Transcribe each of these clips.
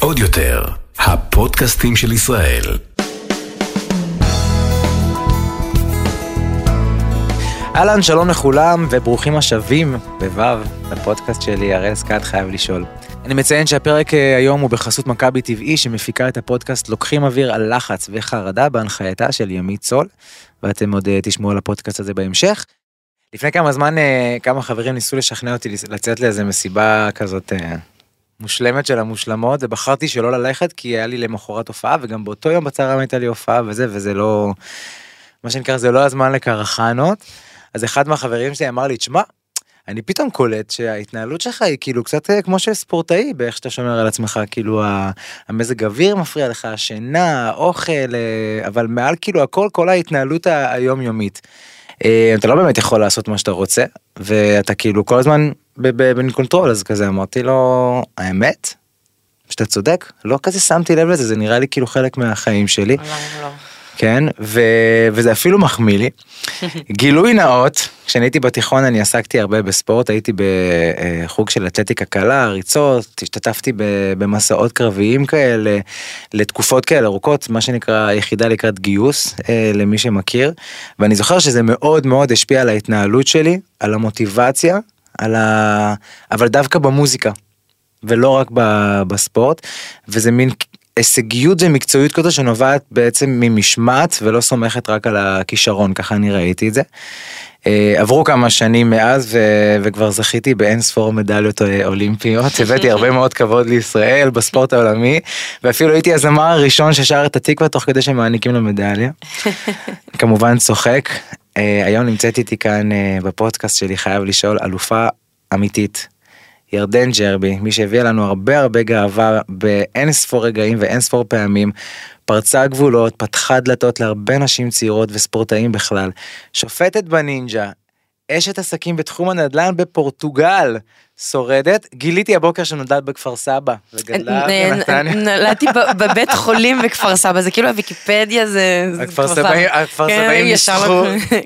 עוד יותר, הפודקאסטים של ישראל. אהלן, שלום לכולם וברוכים השבים בו' לפודקאסט שלי, הראל סקאט חייב לשאול. אני מציין שהפרק אה, היום הוא בחסות מכבי טבעי שמפיקה את הפודקאסט לוקחים אוויר על לחץ וחרדה בהנחייתה של ימית סול, ואתם עוד אה, תשמעו על הפודקאסט הזה בהמשך. לפני כמה זמן אה, כמה חברים ניסו לשכנע אותי לצאת לאיזה מסיבה כזאת מושלמת של המושלמות ובחרתי שלא ללכת כי היה לי למחרת הופעה וגם באותו יום בצהריים הייתה לי הופעה וזה וזה לא מה שנקרא זה לא הזמן לקרחנות. אז אחד מהחברים שלי אמר לי תשמע אני פתאום קולט שההתנהלות שלך היא כאילו קצת אה, כמו של ספורטאי באיך שאתה שומר על עצמך כאילו המזג אוויר מפריע לך השינה האוכל אה, אבל מעל כאילו הכל כל ההתנהלות היומיומית. אה, אתה לא באמת יכול לעשות מה שאתה רוצה ואתה כאילו כל הזמן in control אז כזה אמרתי לו האמת שאתה צודק לא כזה שמתי לב לזה זה נראה לי כאילו חלק מהחיים שלי. לא. כן? ו... וזה אפילו מחמיא לי. גילוי נאות כשאני הייתי בתיכון אני עסקתי הרבה בספורט הייתי בחוג של אתלטיקה קלה ריצות השתתפתי במסעות קרביים כאלה לתקופות כאלה ארוכות מה שנקרא יחידה לקראת גיוס אה, למי שמכיר. ואני זוכר שזה מאוד מאוד השפיע על ההתנהלות שלי על המוטיבציה על ה... אבל דווקא במוזיקה ולא רק בספורט. וזה מין הישגיות ומקצועיות כזו שנובעת בעצם ממשמעת ולא סומכת רק על הכישרון ככה אני ראיתי את זה. Uh, עברו כמה שנים מאז ו- וכבר זכיתי באין ספור מדליות אה, אולימפיות הבאתי הרבה מאוד כבוד לישראל בספורט העולמי ואפילו הייתי הזמר הראשון ששר את התקווה תוך כדי שמעניקים לו מדליה. כמובן צוחק uh, היום נמצאת איתי כאן בפודקאסט שלי חייב לשאול אלופה אמיתית ירדן ג'רבי, מי שהביאה לנו הרבה הרבה גאווה באין ספור רגעים ואין ספור פעמים, פרצה גבולות, פתחה דלתות להרבה נשים צעירות וספורטאים בכלל, שופטת בנינג'ה, אשת עסקים בתחום הנדל"ן בפורטוגל, שורדת, גיליתי הבוקר שנולדת בכפר סבא, וגדלה בנתניה. נולדתי בבית חולים בכפר סבא, זה כאילו הוויקיפדיה זה. הכפר סבאים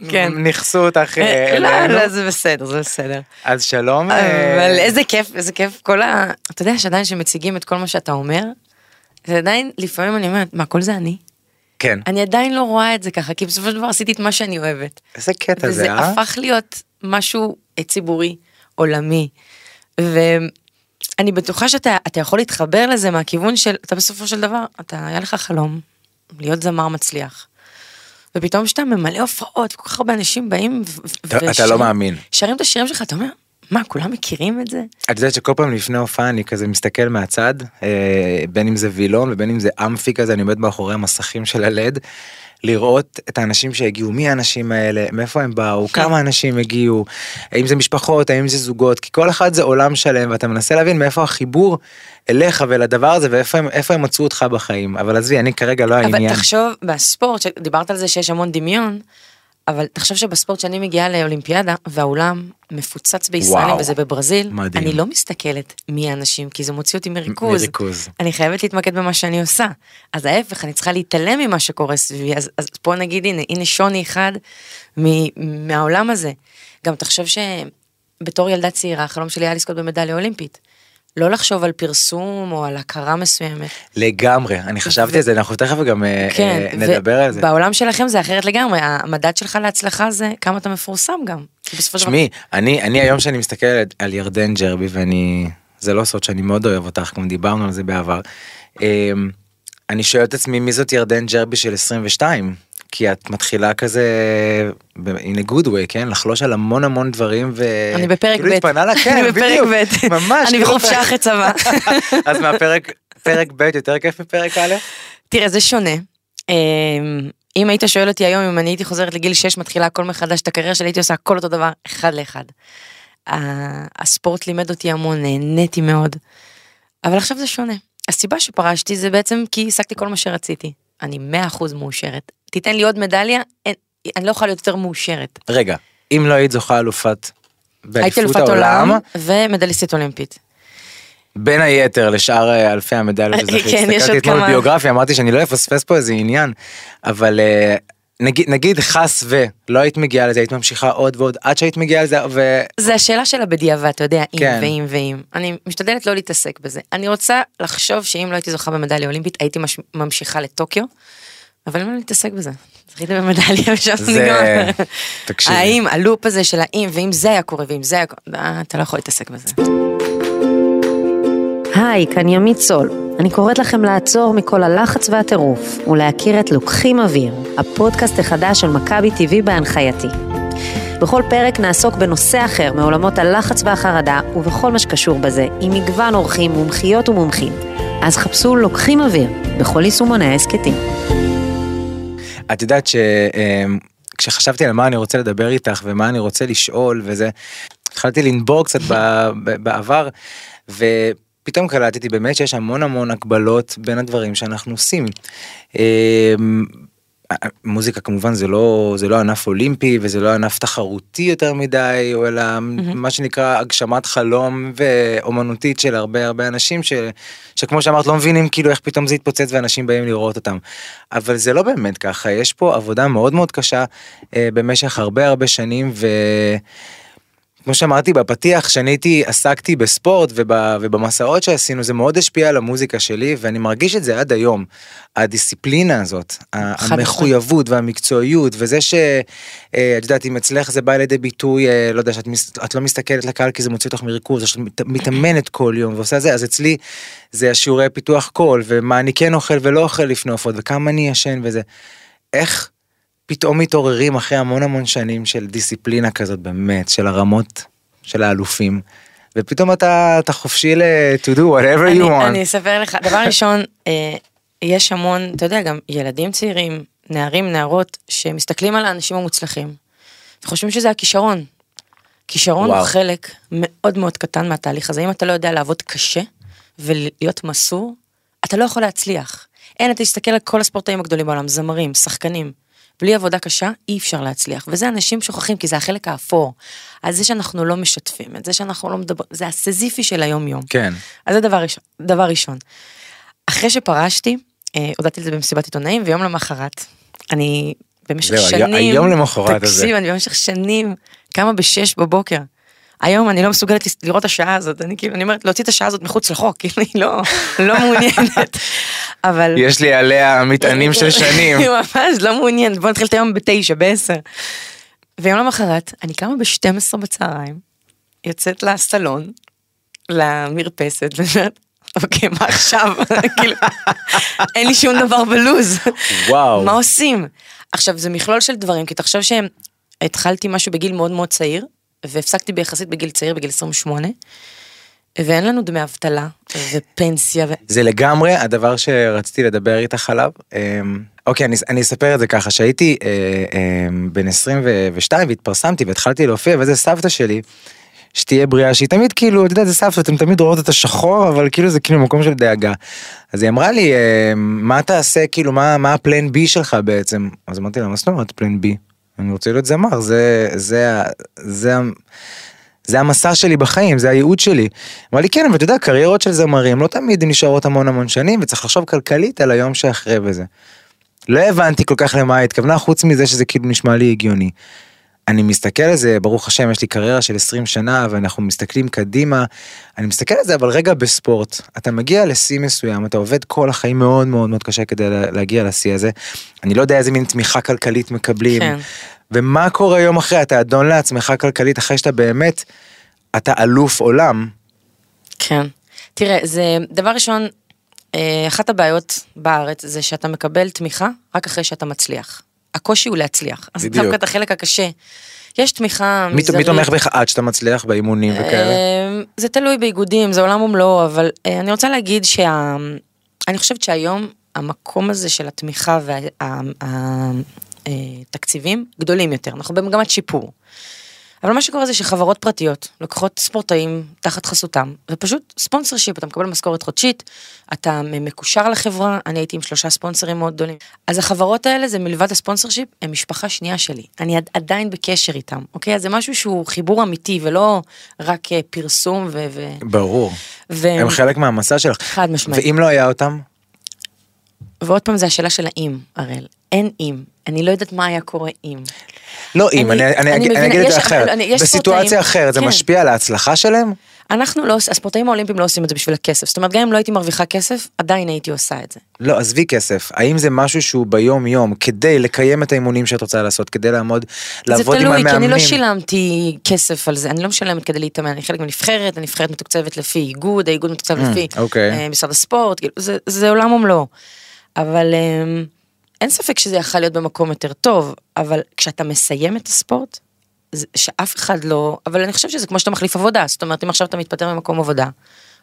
כן. נכסו אותך אה, אלינו. לא, לא, זה בסדר, זה בסדר. אז שלום. אבל אה, איזה כיף, איזה כיף, כל ה... אתה יודע שעדיין שמציגים את כל מה שאתה אומר, זה עדיין, לפעמים אני אומרת, מה, כל זה אני? כן. אני עדיין לא רואה את זה ככה, כי בסופו של דבר עשיתי את מה שאני אוהבת. איזה קטע זה, אה? וזה הפך להיות משהו ציבורי, עולמי. ואני בטוחה שאתה יכול להתחבר לזה מהכיוון של, אתה בסופו של דבר, אתה, היה לך חלום להיות זמר מצליח. ופתאום כשאתה ממלא הופעות, כל כך הרבה אנשים באים, אתה לא מאמין. שרים את השירים שלך, אתה אומר, מה, כולם מכירים את זה? את יודעת שכל פעם לפני הופעה אני כזה מסתכל מהצד, אה, בין אם זה וילון ובין אם זה אמפי כזה, אני עומד מאחורי המסכים של הלד, לראות את האנשים שהגיעו, מי האנשים האלה, מאיפה הם באו, כמה אנשים הגיעו, האם זה משפחות, האם זה זוגות, כי כל אחד זה עולם שלם ואתה מנסה להבין מאיפה החיבור אליך ולדבר הזה ואיפה הם, הם מצאו אותך בחיים, אבל עזבי, אני כרגע לא העניין. אבל תחשוב, בספורט, דיברת על זה שיש המון דמיון, אבל תחשוב שבספורט שאני מגיעה לאולימפיאדה והאולם מפוצץ בישראל וזה בברזיל, מדהים. אני לא מסתכלת מי האנשים כי זה מוציא אותי מריכוז. מריכוז. אני חייבת להתמקד במה שאני עושה. אז ההפך, אני צריכה להתעלם ממה שקורה סביבי, אז, אז פה נגיד הנה, הנה שוני אחד מ, מהעולם הזה. גם תחשוב שבתור ילדה צעירה החלום שלי היה לזכות במדליה אולימפית. לא לחשוב על פרסום או על הכרה מסוימת. לגמרי, אני חשבתי על זה, אנחנו תכף גם אה, כן, uh, נדבר על זה. בעולם שלכם זה אחרת לגמרי, המדד שלך להצלחה זה כמה אתה מפורסם גם. תשמעי, אני, אני היום שאני מסתכל על ירדן ג'רבי ואני, זה לא סוד שאני מאוד אוהב אותך, כמו דיברנו על זה בעבר. אמ, אני שואל את עצמי מי זאת ירדן ג'רבי של 22. כי את מתחילה כזה in a good way כן לחלוש על המון המון דברים ו... אני בפרק ב', כן, אני בפרק ב', ממש, אני בחופשה אחרי צבא. אז מהפרק פרק ב' יותר כיף מפרק א'? תראה זה שונה. אמ, אם היית שואל אותי היום אם אני הייתי חוזרת לגיל 6 מתחילה הכל מחדש את הקריירה שלי הייתי עושה הכל אותו דבר אחד לאחד. הספורט לימד אותי המון נהניתי מאוד. אבל עכשיו זה שונה. הסיבה שפרשתי זה בעצם כי השגתי כל מה שרציתי. אני 100% מאושרת. תיתן לי עוד מדליה, אין, אני לא יכולה להיות יותר מאושרת. רגע, אם לא היית זוכה אלופת באליפות העולם, ומדליסטית אולימפית. בין היתר לשאר אה, אלפי המדליות, כן, יש עוד כמה. אתמול ביוגרפיה, אמרתי שאני לא אפספס פה איזה עניין, אבל uh, נגיד, נגיד חס ולא היית מגיעה לזה, היית ממשיכה עוד ועוד עד שהיית מגיעה לזה, ו... זה השאלה של הבדיעבד, אתה יודע, אם כן. ואם ואם. אני משתדלת לא להתעסק בזה. אני רוצה לחשוב שאם לא הייתי זוכה במדליה אולימפית, הייתי מש... ממשיכה לטוקיו, אבל לא להתעסק בזה. זכיתי במדליה ושם. נגמר. תקשיבי. האם, הלופ הזה של האם, ואם זה היה קורה, ואם זה היה קורה, אה, אתה לא יכול להתעסק בזה. היי, כאן ימית סול. אני קוראת לכם לעצור מכל הלחץ והטירוף ולהכיר את לוקחים אוויר, הפודקאסט החדש של מכבי TV בהנחייתי. בכל פרק נעסוק בנושא אחר מעולמות הלחץ והחרדה ובכל מה שקשור בזה, עם מגוון אורחים, מומחיות ומומחים. אז חפשו לוקחים אוויר בכל יישומוני ההסכתים. את יודעת שכשחשבתי על מה אני רוצה לדבר איתך ומה אני רוצה לשאול וזה, התחלתי לנבור קצת בעבר, ופתאום קלטתי באמת שיש המון המון הקבלות בין הדברים שאנחנו עושים. מוזיקה כמובן זה לא זה לא ענף אולימפי וזה לא ענף תחרותי יותר מדי אלא מה שנקרא הגשמת חלום ואומנותית של הרבה הרבה אנשים ש, שכמו שאמרת לא מבינים כאילו איך פתאום זה התפוצץ ואנשים באים לראות אותם. אבל זה לא באמת ככה יש פה עבודה מאוד מאוד קשה אה, במשך הרבה הרבה שנים ו... כמו שאמרתי בפתיח, שאני הייתי, עסקתי בספורט וב, ובמסעות שעשינו, זה מאוד השפיע על המוזיקה שלי, ואני מרגיש את זה עד היום. הדיסציפלינה הזאת, המחויבות והמקצועיות, וזה ש... אה, את יודעת, אם אצלך זה בא לידי ביטוי, אה, לא יודע, שאת את לא מסתכלת לקהל כי זה מוציא אותך מריכוז, שאת מת- מתאמנת כל יום ועושה זה, אז אצלי זה השיעורי פיתוח קול, ומה אני כן אוכל ולא אוכל לפני הופעות, וכמה אני ישן וזה. איך פתאום מתעוררים אחרי המון המון שנים של דיסציפלינה כזאת באמת, של הרמות של האלופים, ופתאום אתה, אתה חופשי ל- to do whatever you want. אני אספר לך, דבר ראשון, אה, יש המון, אתה יודע, גם ילדים צעירים, נערים, נערות, שמסתכלים על האנשים המוצלחים, וחושבים שזה הכישרון. כישרון וואו. הוא חלק מאוד מאוד קטן מהתהליך הזה, אם אתה לא יודע לעבוד קשה ולהיות מסור, אתה לא יכול להצליח. אין, אתה תסתכל על כל הספורטאים הגדולים בעולם, זמרים, שחקנים. בלי עבודה קשה אי אפשר להצליח, וזה אנשים שוכחים כי זה החלק האפור. אז זה שאנחנו לא משתפים, את זה שאנחנו לא מדברים, זה הסזיפי של היום יום. כן. אז זה דבר ראשון. דבר ראשון. אחרי שפרשתי, אה, הודעתי את זה במסיבת עיתונאים, ויום למחרת, אני במשך זהו, שנים, הי- היום למחרת הזה. תקשיב, אני במשך שנים, קמה בשש בבוקר. היום אני לא מסוגלת לראות את השעה הזאת, אני כאילו, אני אומרת, להוציא את השעה הזאת מחוץ לחוק, כאילו, היא לא, לא מעוניינת. אבל... יש לי עליה מטענים של שנים. היא ממש לא מעוניינת, בוא נתחיל את היום בתשע, בעשר. ויום למחרת, אני קמה ב-12 בצהריים, יוצאת לסלון, למרפסת, ואומרת, אוקיי, מה עכשיו? כאילו, אין לי שום דבר בלוז. וואו. מה עושים? עכשיו, זה מכלול של דברים, כי תחשוב שהתחלתי משהו בגיל מאוד מאוד צעיר, והפסקתי ביחסית בגיל צעיר, בגיל 28, ואין לנו דמי אבטלה, ופנסיה, ו... זה לגמרי הדבר שרציתי לדבר איתך עליו. אמ, אוקיי, אני, אני אספר את זה ככה, שהייתי אה, אה, בן 22 והתפרסמתי והתחלתי להופיע, וזה סבתא שלי, שתהיה בריאה, שהיא תמיד כאילו, את יודעת, זה סבתא, אתם תמיד רואות את השחור, אבל כאילו זה כאילו מקום של דאגה. אז היא אמרה לי, אה, מה תעשה, כאילו, מה, מה הפלן בי שלך בעצם? אז אמרתי לה, מה זאת אומרת פלן בי? אני רוצה להיות זמר, זה, זה, זה, זה המסע שלי בחיים, זה הייעוד שלי. אמר לי כן, אבל אתה יודע, קריירות של זמרים לא תמיד נשארות המון המון שנים, וצריך לחשוב כלכלית על היום שאחרי וזה. לא הבנתי כל כך למה התכוונה, חוץ מזה שזה כאילו נשמע לי הגיוני. אני מסתכל על זה, ברוך השם, יש לי קריירה של 20 שנה, ואנחנו מסתכלים קדימה. אני מסתכל על זה, אבל רגע בספורט, אתה מגיע לשיא מסוים, אתה עובד כל החיים מאוד מאוד מאוד קשה כדי לה- להגיע לשיא הזה. אני לא יודע איזה מין תמיכה כלכלית מקבלים. כן. ומה קורה יום אחרי, אתה אדון לעצמך כלכלית, אחרי שאתה באמת, אתה אלוף עולם. כן. תראה, זה דבר ראשון, אה, אחת הבעיות בארץ זה שאתה מקבל תמיכה רק אחרי שאתה מצליח. הקושי הוא להצליח. אז בדיוק. דווקא את החלק הקשה. יש תמיכה מי מזערית. מי תומך בך עד שאתה מצליח באימונים וכאלה? אה, זה תלוי באיגודים, זה עולם ומלואו, אבל אה, אני רוצה להגיד שה... אני חושבת שהיום המקום הזה של התמיכה והתקציבים גדולים יותר, אנחנו במגמת שיפור. אבל מה שקורה זה שחברות פרטיות לוקחות ספורטאים תחת חסותם, ופשוט ספונסר שיפ, אתה מקבל משכורת חודשית, אתה מקושר לחברה, אני הייתי עם שלושה ספונסרים מאוד גדולים. אז החברות האלה זה מלבד הספונסר שיפ, הם משפחה שנייה שלי, אני עד, עדיין בקשר איתם, אוקיי? אז זה משהו שהוא חיבור אמיתי ולא רק אה, פרסום ו... ו... ברור. ו... הם חלק מהמסע שלך. חד משמעית. ואם לא היה אותם? ועוד פעם זה השאלה של האם, הראל. אין אם. אני לא יודעת מה היה קורה אם. לא אם, אני- אני- אני אני אגיד- מבינה, אני אגיד את זה אחרת. בסיטואציה אחרת זה כן. משפיע על ההצלחה שלהם? אנחנו לא, הספורטאים האולימפיים לא עושים את זה בשביל הכסף. זאת אומרת, גם אם לא הייתי מרוויחה כסף, עדיין הייתי עושה את זה. לא, עזבי כסף. האם זה משהו שהוא ביום יום כדי לקיים את האימונים שאת רוצה לעשות, כדי לעמוד, זה לעבוד עם תלוי, כי אני המאמנים? לא שילמתי כסף על זה, אני לא משלמת כדי להתאמן, אני חלק מנבחרת, הנבחרת מתוקצבת לפי איגוד, האיגוד מתוקצב לפי אוקיי. אה, משרד הספורט, כאילו, זה, זה עולם ומלואו. אבל אה, אין ספק שזה יכול להיות במקום יותר טוב, אבל כשאתה מסיים את הספורט, שאף אחד לא, אבל אני חושבת שזה כמו שאתה מחליף עבודה, זאת אומרת אם עכשיו אתה מתפטר ממקום עבודה,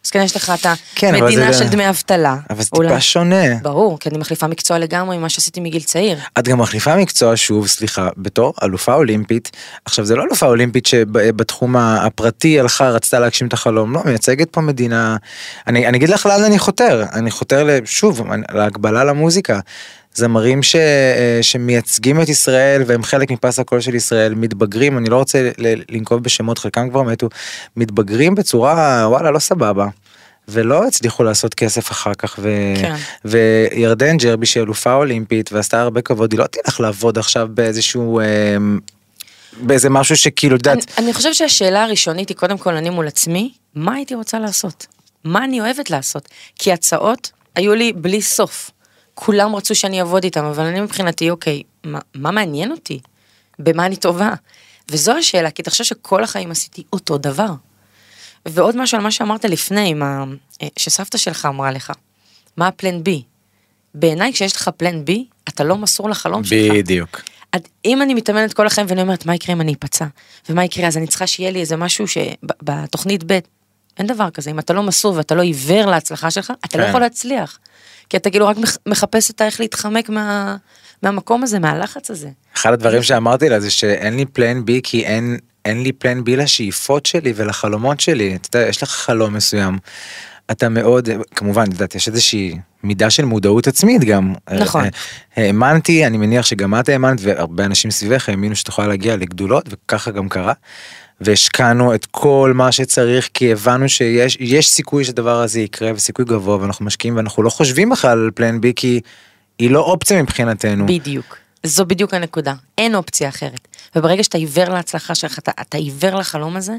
אז כן יש לך את כן, המדינה של דמי אבטלה. אבל זה טיפה שונה. ברור, כי אני מחליפה מקצוע לגמרי ממה שעשיתי מגיל צעיר. את גם מחליפה מקצוע שוב, סליחה, בתור אלופה אולימפית. עכשיו זה לא אלופה אולימפית שבתחום הפרטי הלכה, רצתה להגשים את החלום, לא, מייצגת פה מדינה. אני, אני אגיד לך לאן אני חותר, אני חותר שוב, להגבלה למוזיקה. זמרים ש, אה, שמייצגים את ישראל והם חלק מפס הקול של ישראל, מתבגרים, אני לא רוצה לנקוב בשמות, חלקם כבר מתו, מתבגרים בצורה וואלה לא סבבה. ולא הצליחו לעשות כסף אחר כך, ו... כן. וירדן ג'רבי שהיא אלופה אולימפית ועשתה הרבה כבוד, היא לא תלך לעבוד עכשיו באיזשהו, אה, באיזה משהו שכאילו, את אני, יודעת, אני חושבת שהשאלה הראשונית היא קודם כל אני מול עצמי, מה הייתי רוצה לעשות? מה אני אוהבת לעשות? כי הצעות היו לי בלי סוף. כולם רצו שאני אעבוד איתם, אבל אני מבחינתי, אוקיי, מה, מה מעניין אותי? במה אני טובה? וזו השאלה, כי אתה חושב שכל החיים עשיתי אותו דבר. ועוד משהו על מה שאמרת לפני, עם ה... אה, שסבתא שלך אמרה לך, מה הפלן בי? בעיניי כשיש לך פלן בי, אתה לא מסור לחלום שלך. בדיוק. אם אני מתאמנת כל החיים ואני אומרת מה יקרה אם אני אפצע ומה יקרה אז אני צריכה שיהיה לי איזה משהו שבתוכנית ב' אין דבר כזה אם אתה לא מסור ואתה לא עיוור להצלחה שלך אתה לא כן. יכול להצליח. כי אתה כאילו רק מח- מחפש את איך להתחמק מה, מהמקום הזה מהלחץ הזה. אחד הדברים שאמרתי לה זה שאין לי פלן בי כי אין, אין לי פלן בי לשאיפות שלי ולחלומות שלי. אתה יודע, יש לך חלום מסוים. אתה מאוד, כמובן, את יודעת, יש איזושהי מידה של מודעות עצמית גם. נכון. אה, האמנתי, אני מניח שגם את האמנת והרבה אנשים סביבך האמינו שתוכל להגיע לגדולות וככה גם קרה. והשקענו את כל מה שצריך כי הבנו שיש יש סיכוי שהדבר הזה יקרה וסיכוי גבוה ואנחנו משקיעים ואנחנו לא חושבים בכלל על פלן בי כי היא לא אופציה מבחינתנו. בדיוק. זו בדיוק הנקודה אין אופציה אחרת. וברגע שאתה עיוור להצלחה שלך אתה, אתה עיוור לחלום הזה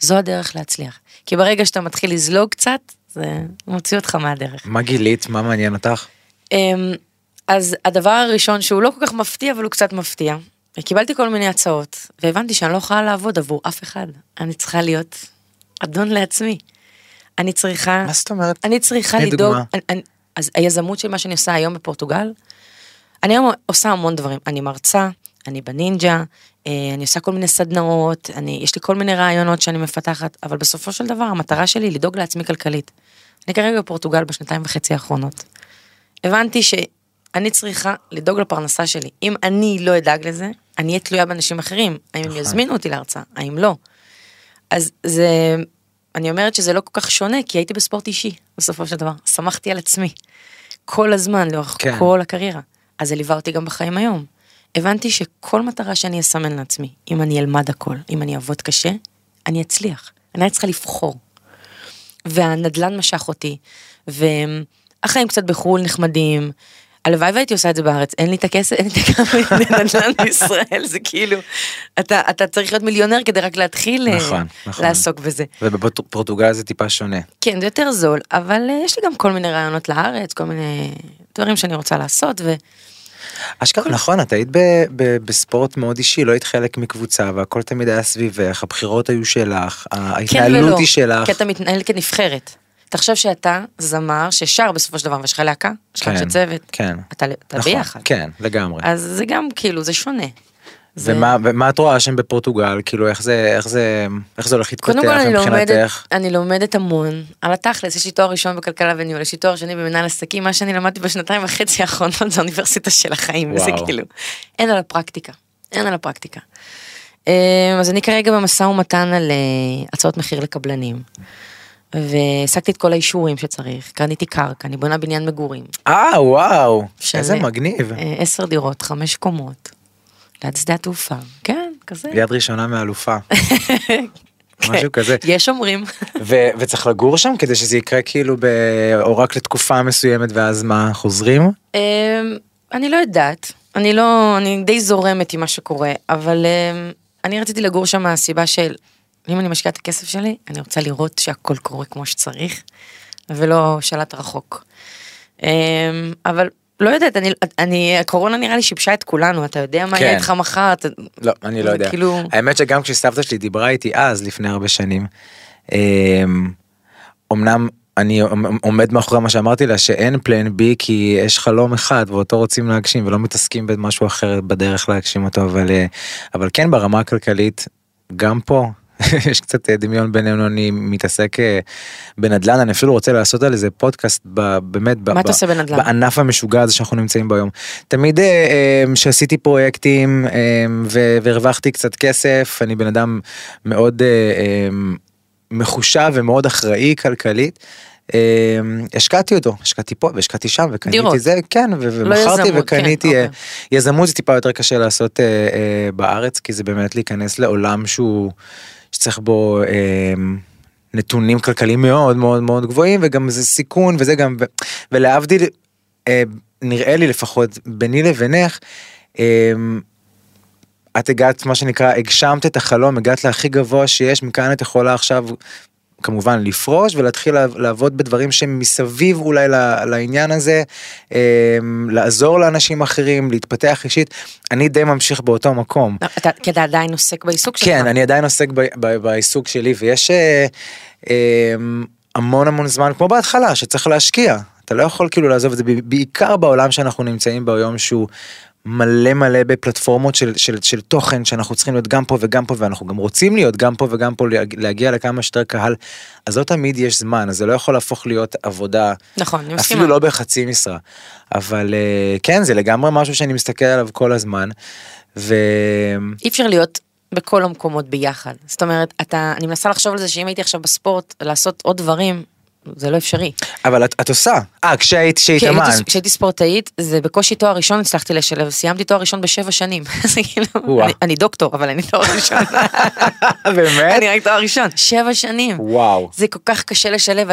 זו הדרך להצליח. כי ברגע שאתה מתחיל לזלוג קצת זה מוציא אותך מהדרך. מה גילית? מה מעניין אותך? אמ, אז הדבר הראשון שהוא לא כל כך מפתיע אבל הוא קצת מפתיע. קיבלתי כל מיני הצעות והבנתי שאני לא יכולה לעבוד עבור אף אחד. אני צריכה להיות אדון לעצמי. אני צריכה, מה זאת אומרת? אני צריכה לדאוג. אני, אני, אז היזמות של מה שאני עושה היום בפורטוגל, אני היום עושה המון דברים, אני מרצה, אני בנינג'ה, אה, אני עושה כל מיני סדנאות, אני, יש לי כל מיני רעיונות שאני מפתחת, אבל בסופו של דבר המטרה שלי היא לדאוג לעצמי כלכלית. אני כרגע בפורטוגל בשנתיים וחצי האחרונות. הבנתי שאני צריכה לדאוג לפרנסה שלי. אם אני לא אדאג לזה, אני אהיה תלויה באנשים אחרים. האם הם נכון. יזמינו אותי להרצאה, האם לא. אז זה, אני אומרת שזה לא כל כך שונה, כי הייתי בספורט אישי, בסופו של דבר. שמחתי על עצמי. כל הזמן, לאורך. כן. כל הקריירה. אז זה ליווה אותי גם בחיים היום. הבנתי שכל מטרה שאני אסמן לעצמי, אם אני אלמד הכל, אם אני אעבוד קשה, אני אצליח. אני הייתי צריכה לבחור. והנדלן משך אותי, והחיים קצת בחו"ל נחמדים. הלוואי והייתי עושה את זה בארץ, אין לי את הכסף, אין לי את הכמה נדל"ן בישראל, זה כאילו, אתה, אתה צריך להיות מיליונר כדי רק להתחיל אה, נכון, נכון. לעסוק בזה. ובפורטוגל זה טיפה שונה. כן, זה יותר זול, אבל אה, יש לי גם כל מיני רעיונות לארץ, כל מיני דברים שאני רוצה לעשות, ו... אשכרה נכון את היית ב- ב- בספורט מאוד אישי לא היית חלק מקבוצה והכל תמיד היה סביבך הבחירות היו שלך כן ההתנהלות ולא, היא שלך. כי אתה מתנהל כנבחרת. תחשוב שאתה זמר ששר בסופו של דבר, ויש לך להקה, יש לך כן, אנשי צוות, כן. אתה, אתה נכון, ביחד. כן לגמרי. אז זה גם כאילו, זה שונה. זה- ומה ומה את רואה שם בפורטוגל כאילו איך זה איך זה איך זה הולך להתפתח קודם כל אני לומדת, מבחינתך. אני לומדת המון על התכלס, יש לי תואר ראשון בכלכלה וניהול, יש לי תואר שני במנהל עסקים, מה שאני למדתי בשנתיים וחצי האחרונות זה אוניברסיטה של החיים, זה וואו. כאילו, אין על הפרקטיקה, אין על הפרקטיקה. אה, אז אני כרגע במשא ומתן על אה, הצעות מחיר לקבלנים. והשגתי את כל האישורים שצריך, קניתי קרקע, אני בונה בניין מגורים, אה וואו איזה מגניב. אה, עשר דירות, חמש קומות, ליד שדה התעופה, כן, כזה. יד ראשונה מאלופה. משהו כזה. יש אומרים. ו- וצריך לגור שם כדי שזה יקרה כאילו ב- או רק לתקופה מסוימת ואז מה חוזרים? אמ, אני לא יודעת, אני לא, אני די זורמת עם מה שקורה, אבל אה, אני רציתי לגור שם מהסיבה של, אם אני משקיעה את הכסף שלי, אני רוצה לראות שהכל קורה כמו שצריך, ולא שלט רחוק. אה, אבל לא יודעת, אני, אני, הקורונה נראה לי שיבשה את כולנו, אתה יודע מה יהיה כן. איתך מחר, אתה, לא, אני לא יודע. כאילו- האמת שגם כשסבתא שלי דיברה איתי אז, לפני הרבה שנים, אמ, אמנם אני עומד מאחורי מה שאמרתי לה, שאין פלן בי כי יש חלום אחד ואותו רוצים להגשים ולא מתעסקים במשהו אחר בדרך להגשים אותו, אבל, אה, אבל כן ברמה הכלכלית, גם פה. יש קצת אה, דמיון בינינו, אני מתעסק אה, בנדל"ן, אני אפילו רוצה לעשות על איזה פודקאסט, ב- באמת, ב- ב- עושה בנדל"ן? בענף המשוגע הזה שאנחנו נמצאים בו היום. תמיד אה, אה, שעשיתי פרויקטים אה, והרווחתי קצת כסף, אני בן אדם מאוד אה, מחושב ומאוד אחראי כלכלית. השקעתי אותו, השקעתי פה והשקעתי שם וקניתי דירות. זה, כן, לא ומכרתי יזמות, וקניתי, כן, אוקיי. יזמות זה טיפה יותר קשה לעשות בארץ, כי זה באמת להיכנס לעולם שהוא, שצריך בו אה, נתונים כלכליים מאוד מאוד מאוד גבוהים, וגם זה סיכון וזה גם, ולהבדיל, אה, נראה לי לפחות ביני לבינך, אה, את הגעת מה שנקרא הגשמת את החלום הגעת להכי גבוה שיש מכאן את יכולה עכשיו כמובן לפרוש ולהתחיל לעב- לעבוד בדברים שהם מסביב אולי לעניין הזה אה, לעזור לאנשים אחרים להתפתח אישית אני די ממשיך באותו מקום. לא, אתה, כי אתה עדיין עוסק בעיסוק שלך. כן אני עדיין עוסק ב- ב- בעיסוק שלי ויש אה, אה, המון המון זמן כמו בהתחלה שצריך להשקיע אתה לא יכול כאילו לעזוב את זה בעיקר בעולם שאנחנו נמצאים בו היום שהוא מלא מלא בפלטפורמות של, של, של תוכן שאנחנו צריכים להיות גם פה וגם פה ואנחנו גם רוצים להיות גם פה וגם פה להג- להגיע לכמה שיותר קהל אז לא תמיד יש זמן אז זה לא יכול להפוך להיות עבודה נכון, אני מסכימה. אפילו לא בחצי משרה אבל אה, כן זה לגמרי משהו שאני מסתכל עליו כל הזמן. ו... אי אפשר להיות בכל המקומות ביחד. זאת אומרת, אתה, אני מנסה לחשוב על זה שאם הייתי עכשיו בספורט, לעשות עוד דברים, זה לא אפשרי. אבל את, את עושה. אה, כשהיית, הייתי- כשהתאמנת. כשהייתי ספורטאית, זה בקושי תואר ראשון הצלחתי לשלב, סיימתי תואר ראשון בשבע שנים. זה כאילו. אני- אני דוקטור, אבל אני תואר ראשון. באמת? אני רק תואר ראשון, שבע שנים. וואו. זה כל כך קשה לשלב,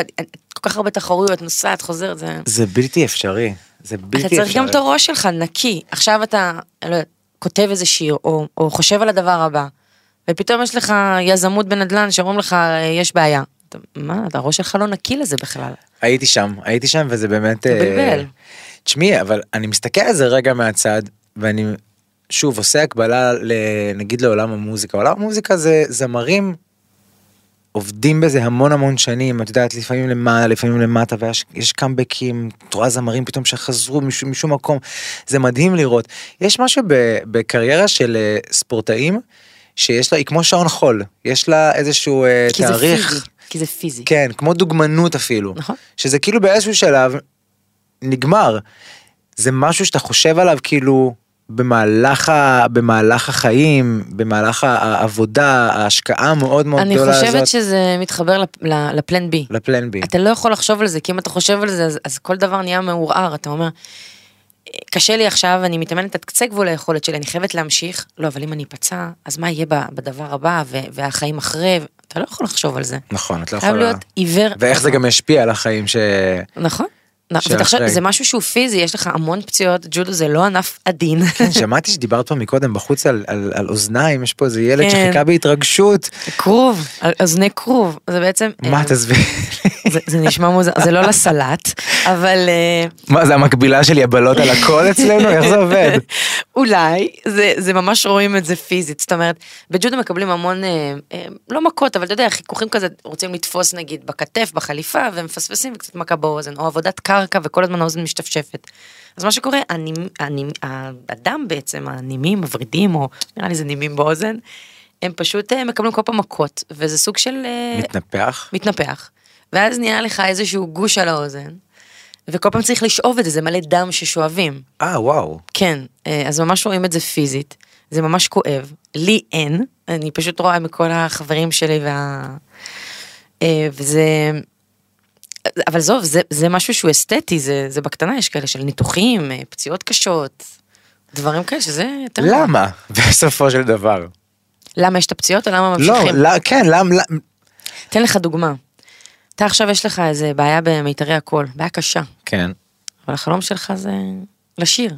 כל כך הרבה תחרויות, נוסעת, חוזרת, זה... זה בלתי אפשרי. זה בלתי אתה אפשרי. צריך גם את הראש שלך נקי. עכשיו אתה, לא יודעת, כותב איזה שיר, או, או חושב על הדבר הבא, ופתאום יש לך יזמות בנדל"ן שאומרים לך, יש בעיה. אתה, מה, אתה הראש שלך לא נקי לזה בכלל. הייתי שם, הייתי שם וזה באמת... אה, מבלבל. תשמעי, אבל אני מסתכל על זה רגע מהצד, ואני שוב עושה הקבלה נגיד לעולם המוזיקה. עולם המוזיקה זה זמרים עובדים בזה המון המון שנים, את יודעת, לפעמים למעלה, לפעמים למטה, ויש יש קאמבקים, את רואה זמרים פתאום שחזרו משום, משום מקום, זה מדהים לראות. יש משהו ב, בקריירה של אה, ספורטאים, שיש לה, היא כמו שעון חול, יש לה איזשהו זה תאריך. כי זה פיזי. כן, כמו דוגמנות אפילו. נכון. שזה כאילו באיזשהו שלב נגמר. זה משהו שאתה חושב עליו כאילו במהלך, ה, במהלך החיים, במהלך העבודה, ההשקעה המאוד מאוד אני גדולה הזאת. חושבת שזה מתחבר לפלן בי. לפלן בי. אתה לא יכול לחשוב על זה, כי אם אתה חושב על זה, אז, אז כל דבר נהיה מעורער, אתה אומר, קשה לי עכשיו, אני מתאמנת עד קצה גבול היכולת שלי, אני חייבת להמשיך, לא, אבל אם אני אפצע, אז מה יהיה בדבר הבא, והחיים אחרי, אתה לא יכול לחשוב על זה. נכון, את לא חייב יכולה. להיות עיוור. ואיך זה נכון. גם ישפיע על החיים ש... נכון. ותחשוב, זה משהו שהוא פיזי, יש לך המון פציעות, ג'ודו זה לא ענף עדין. כן, שמעתי שדיברת פה מקודם בחוץ על, על, על אוזניים, יש פה איזה ילד כן. שחיכה בהתרגשות. כרוב, אוזני כרוב, זה בעצם, מה אה, תעזבי? זה- זה נשמע מוזר, זה לא לסלט, אבל אה, מה זה המקבילה של יבלות על הכל אצלנו? איך זה עובד? אולי, זה, זה ממש רואים את זה פיזית, זאת אומרת, בג'ודו מקבלים המון, אה, אה, לא מכות, אבל אתה יודע, חיכוכים כזה, רוצים לתפוס נגיד בכתף, בחליפה, ומפספסים וקצת מכה באוזן, או עבודת קרקע וכל הזמן האוזן משתפשפת. אז מה שקורה, הנימ, הנימ, האדם בעצם, הנימים, הוורידים, או נראה לי זה נימים באוזן, הם פשוט אה, מקבלים כל פעם מכות, וזה סוג של... אה, מתנפח? מתנפח, ואז נהיה לך איזשהו גוש על האוזן, וכל פעם צריך לשאוב את זה, זה מלא דם ששואבים. אה, וואו. כן, אה, אז ממש רואים את זה פיזית, זה ממש כואב, לי אין, אני פשוט רואה מכל החברים שלי וה... וזה... אבל עזוב, זה, זה משהו שהוא אסתטי, זה, זה בקטנה, יש כאלה של ניתוחים, אה, פציעות קשות, דברים כאלה שזה יותר... למה? בסופו של דבר. למה יש את הפציעות או למה לא, ממשיכים? לא, כן, למה? אתן לך דוגמה. אתה עכשיו יש לך איזה בעיה במיתרי הקול, בעיה קשה, כן. אבל החלום שלך זה לשיר.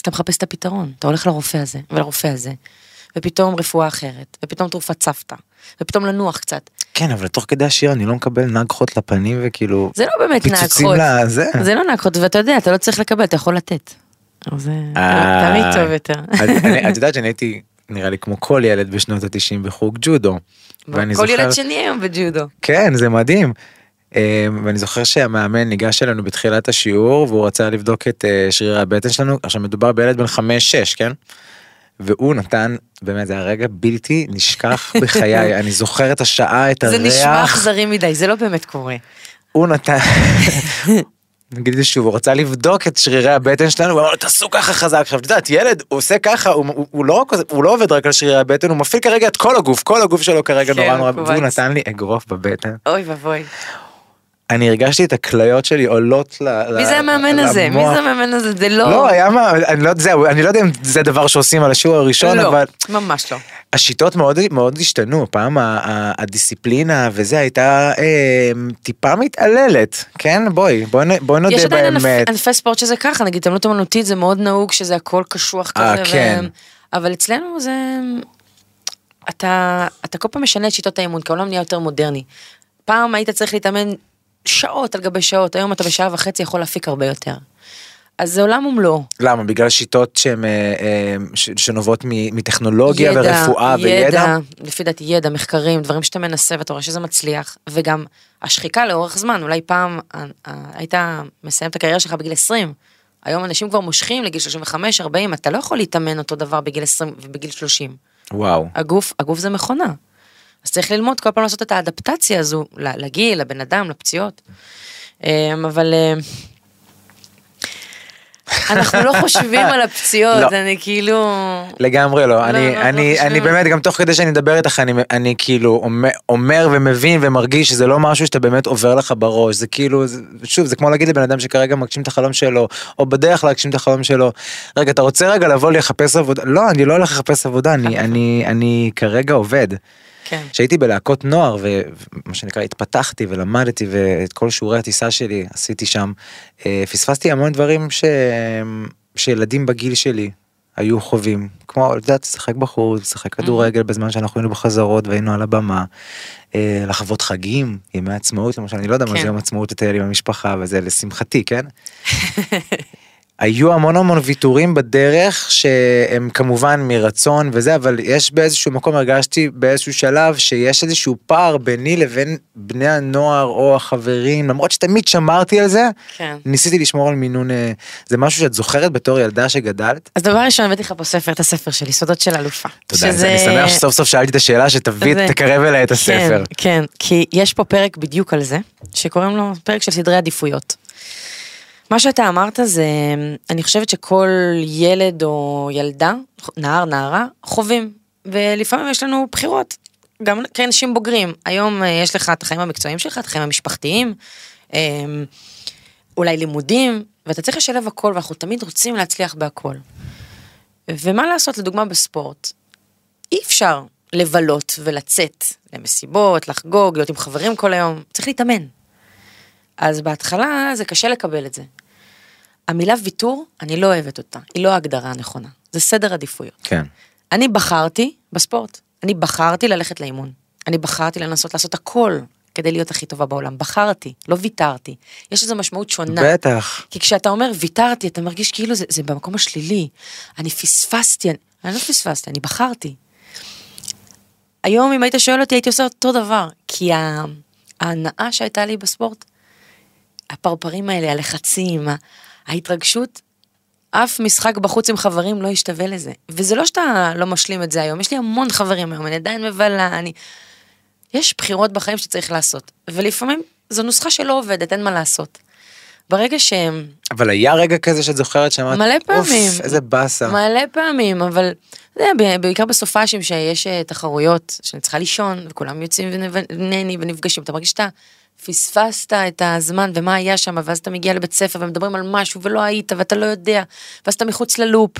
אתה מחפש את הפתרון, אתה הולך לרופא הזה ולרופא הזה, ופתאום רפואה אחרת, ופתאום תרופת סבתא, ופתאום לנוח קצת. כן, אבל תוך כדי השיר אני לא מקבל נגחות לפנים וכאילו... זה לא באמת נהגחות. לזה. זה לא נהגחות, ואתה יודע, אתה לא צריך לקבל, אתה יכול לתת. זה אה. תמיד טוב יותר. את יודעת שאני הייתי נראה לי כמו כל ילד בשנות התשעים בחוג ג'ודו. כל ילד שני היום בג'ודו. כן, זה מדהים. אה, ואני זוכר שהמאמן ניגש אלינו בתחילת השיעור והוא רצה לבדוק את אה, שרירי הבטן שלנו. עכשיו מדובר בילד בן חמש-שש, כן? והוא נתן, באמת זה היה רגע בלתי נשכח בחיי, אני זוכר את השעה, את זה נשמע הריח, אכזרי מדי, זה לא באמת קורה. הוא נתן, נגיד זה שוב, הוא רצה לבדוק את שרירי הבטן שלנו, הוא אמר לו תעשו ככה חזק, עכשיו את יודעת ילד הוא עושה ככה, הוא, הוא, הוא, לא, הוא לא עובד רק על שרירי הבטן, הוא מפעיל כרגע את כל הגוף, כל הגוף שלו כרגע כן, נורא נורא, הוא והוא. נתן לי אגרוף בבטן. אוי ואבוי. אני הרגשתי את הכליות שלי עולות ל... מי זה המאמן הזה? מי. זה המאמן הזה? זה לא... לא, היה מה, אני לא, זהו, אני לא יודע אם זה דבר שעושים על השיעור הראשון, לא, אבל ממש לא. השיטות מאוד מאוד השתנו, פעם הדיסציפלינה וזה הייתה אה, טיפה מתעללת, כן? בואי, בואי בואי נודה יש עדיין ענפ- באמת. ענפי ספורט שזה ככה, נגיד התעמלות אומנותית זה מאוד נהוג שזה הכל קשוח אה, כזה. ו- כן. אבל אצלנו זה... אתה, אתה כל פעם משנה את שיטות האימון, כי העולם נהיה יותר מודרני. פעם היית צריך להתאמן שעות על גבי שעות, היום אתה בשעה וחצי יכול להפיק הרבה יותר. אז זה עולם ומלואו. למה? בגלל שיטות שהן אה, אה, ש- שנובעות מטכנולוגיה ידע, ורפואה וידע? לפי דעתי ידע, מחקרים, דברים שאתה מנסה ואתה רואה שזה מצליח, וגם השחיקה לאורך זמן, אולי פעם אה, היית מסיים את הקריירה שלך בגיל 20, היום אנשים כבר מושכים לגיל 35, 40, אתה לא יכול להתאמן אותו דבר בגיל 20 ובגיל 30. וואו. הגוף, הגוף זה מכונה. אז צריך ללמוד כל פעם לעשות את האדפטציה הזו לגיל, לבן אדם, לפציעות. אמ, אבל אה, אנחנו לא חושבים על הפציעות, לא. אני כאילו... לגמרי לא, אני, לא, לא אני, חושבים אני על זה. באמת גם תוך כדי שאני מדבר איתך אני, אני כאילו אומר, אומר ומבין ומרגיש שזה לא משהו שאתה באמת עובר לך בראש זה כאילו זה, שוב זה כמו להגיד לבן אדם שכרגע מגשים את החלום שלו או בדרך להגשים את החלום שלו רגע אתה רוצה רגע לבוא לחפש עבודה לא אני לא הולך לחפש עבודה אני אני אני כרגע עובד. כן. כשהייתי בלהקות נוער ומה שנקרא התפתחתי ולמדתי ואת כל שיעורי הטיסה שלי עשיתי שם אה, פספסתי המון דברים ש... שילדים בגיל שלי היו חווים כמו את יודעת לשחק בחוץ לשחק כדורגל בזמן שאנחנו היינו בחזרות והיינו על הבמה אה, לחוות חגים ימי עצמאות למשל אני לא יודע מה כן. זה יום עצמאות לטייל עם המשפחה וזה לשמחתי כן. היו המון המון ויתורים בדרך שהם כמובן מרצון וזה אבל יש באיזשהו מקום הרגשתי באיזשהו שלב שיש איזשהו פער ביני לבין בני הנוער או החברים למרות שתמיד שמרתי על זה כן. ניסיתי לשמור על מינון אה, זה משהו שאת זוכרת בתור ילדה שגדלת. אז דבר ראשון הבאתי לך פה ספר, את הספר שלי, סודות של אלופה. תודה אני שמח שסוף סוף שאלתי את השאלה שתביא זה- תקרב אליי את הספר. כן, כן, כי יש פה פרק בדיוק על זה, שקוראים לו פרק של סדרי עדיפויות. מה שאתה אמרת זה, אני חושבת שכל ילד או ילדה, נער, נערה, חווים, ולפעמים יש לנו בחירות, גם כאנשים בוגרים. היום אה, יש לך את החיים המקצועיים שלך, את החיים המשפחתיים, אה, אולי לימודים, ואתה צריך לשלב הכל, ואנחנו תמיד רוצים להצליח בהכל. ומה לעשות, לדוגמה בספורט, אי אפשר לבלות ולצאת למסיבות, לחגוג, להיות עם חברים כל היום, צריך להתאמן. אז בהתחלה זה קשה לקבל את זה. המילה ויתור, אני לא אוהבת אותה, היא לא ההגדרה הנכונה, זה סדר עדיפויות. כן. אני בחרתי בספורט, אני בחרתי ללכת לאימון, אני בחרתי לנסות לעשות הכל כדי להיות הכי טובה בעולם, בחרתי, לא ויתרתי. יש לזה משמעות שונה. בטח. כי כשאתה אומר ויתרתי, אתה מרגיש כאילו זה, זה במקום השלילי. אני פספסתי, אני, אני לא פספסתי, אני בחרתי. היום אם היית שואל אותי הייתי עושה אותו דבר, כי ההנאה שהייתה לי בספורט, הפרפרים האלה, הלחצים, ההתרגשות, אף משחק בחוץ עם חברים לא ישתווה לזה. וזה לא שאתה לא משלים את זה היום, יש לי המון חברים היום, אני עדיין מבלה, אני... יש בחירות בחיים שצריך לעשות, ולפעמים זו נוסחה שלא עובדת, אין מה לעשות. ברגע שהם אבל היה רגע כזה שאת זוכרת שאמרת, מלא "אוף, פעמים. איזה באסה. מלא פעמים, אבל ב- בעיקר בסופאשים שיש אה, תחרויות, שאני צריכה לישון, וכולם יוצאים ונהנים ונפגשים, אתה מרגיש שאתה פספסת את הזמן ומה היה שם, ואז אתה מגיע לבית ספר ומדברים על משהו ולא היית ואתה לא יודע, ואז אתה מחוץ ללופ.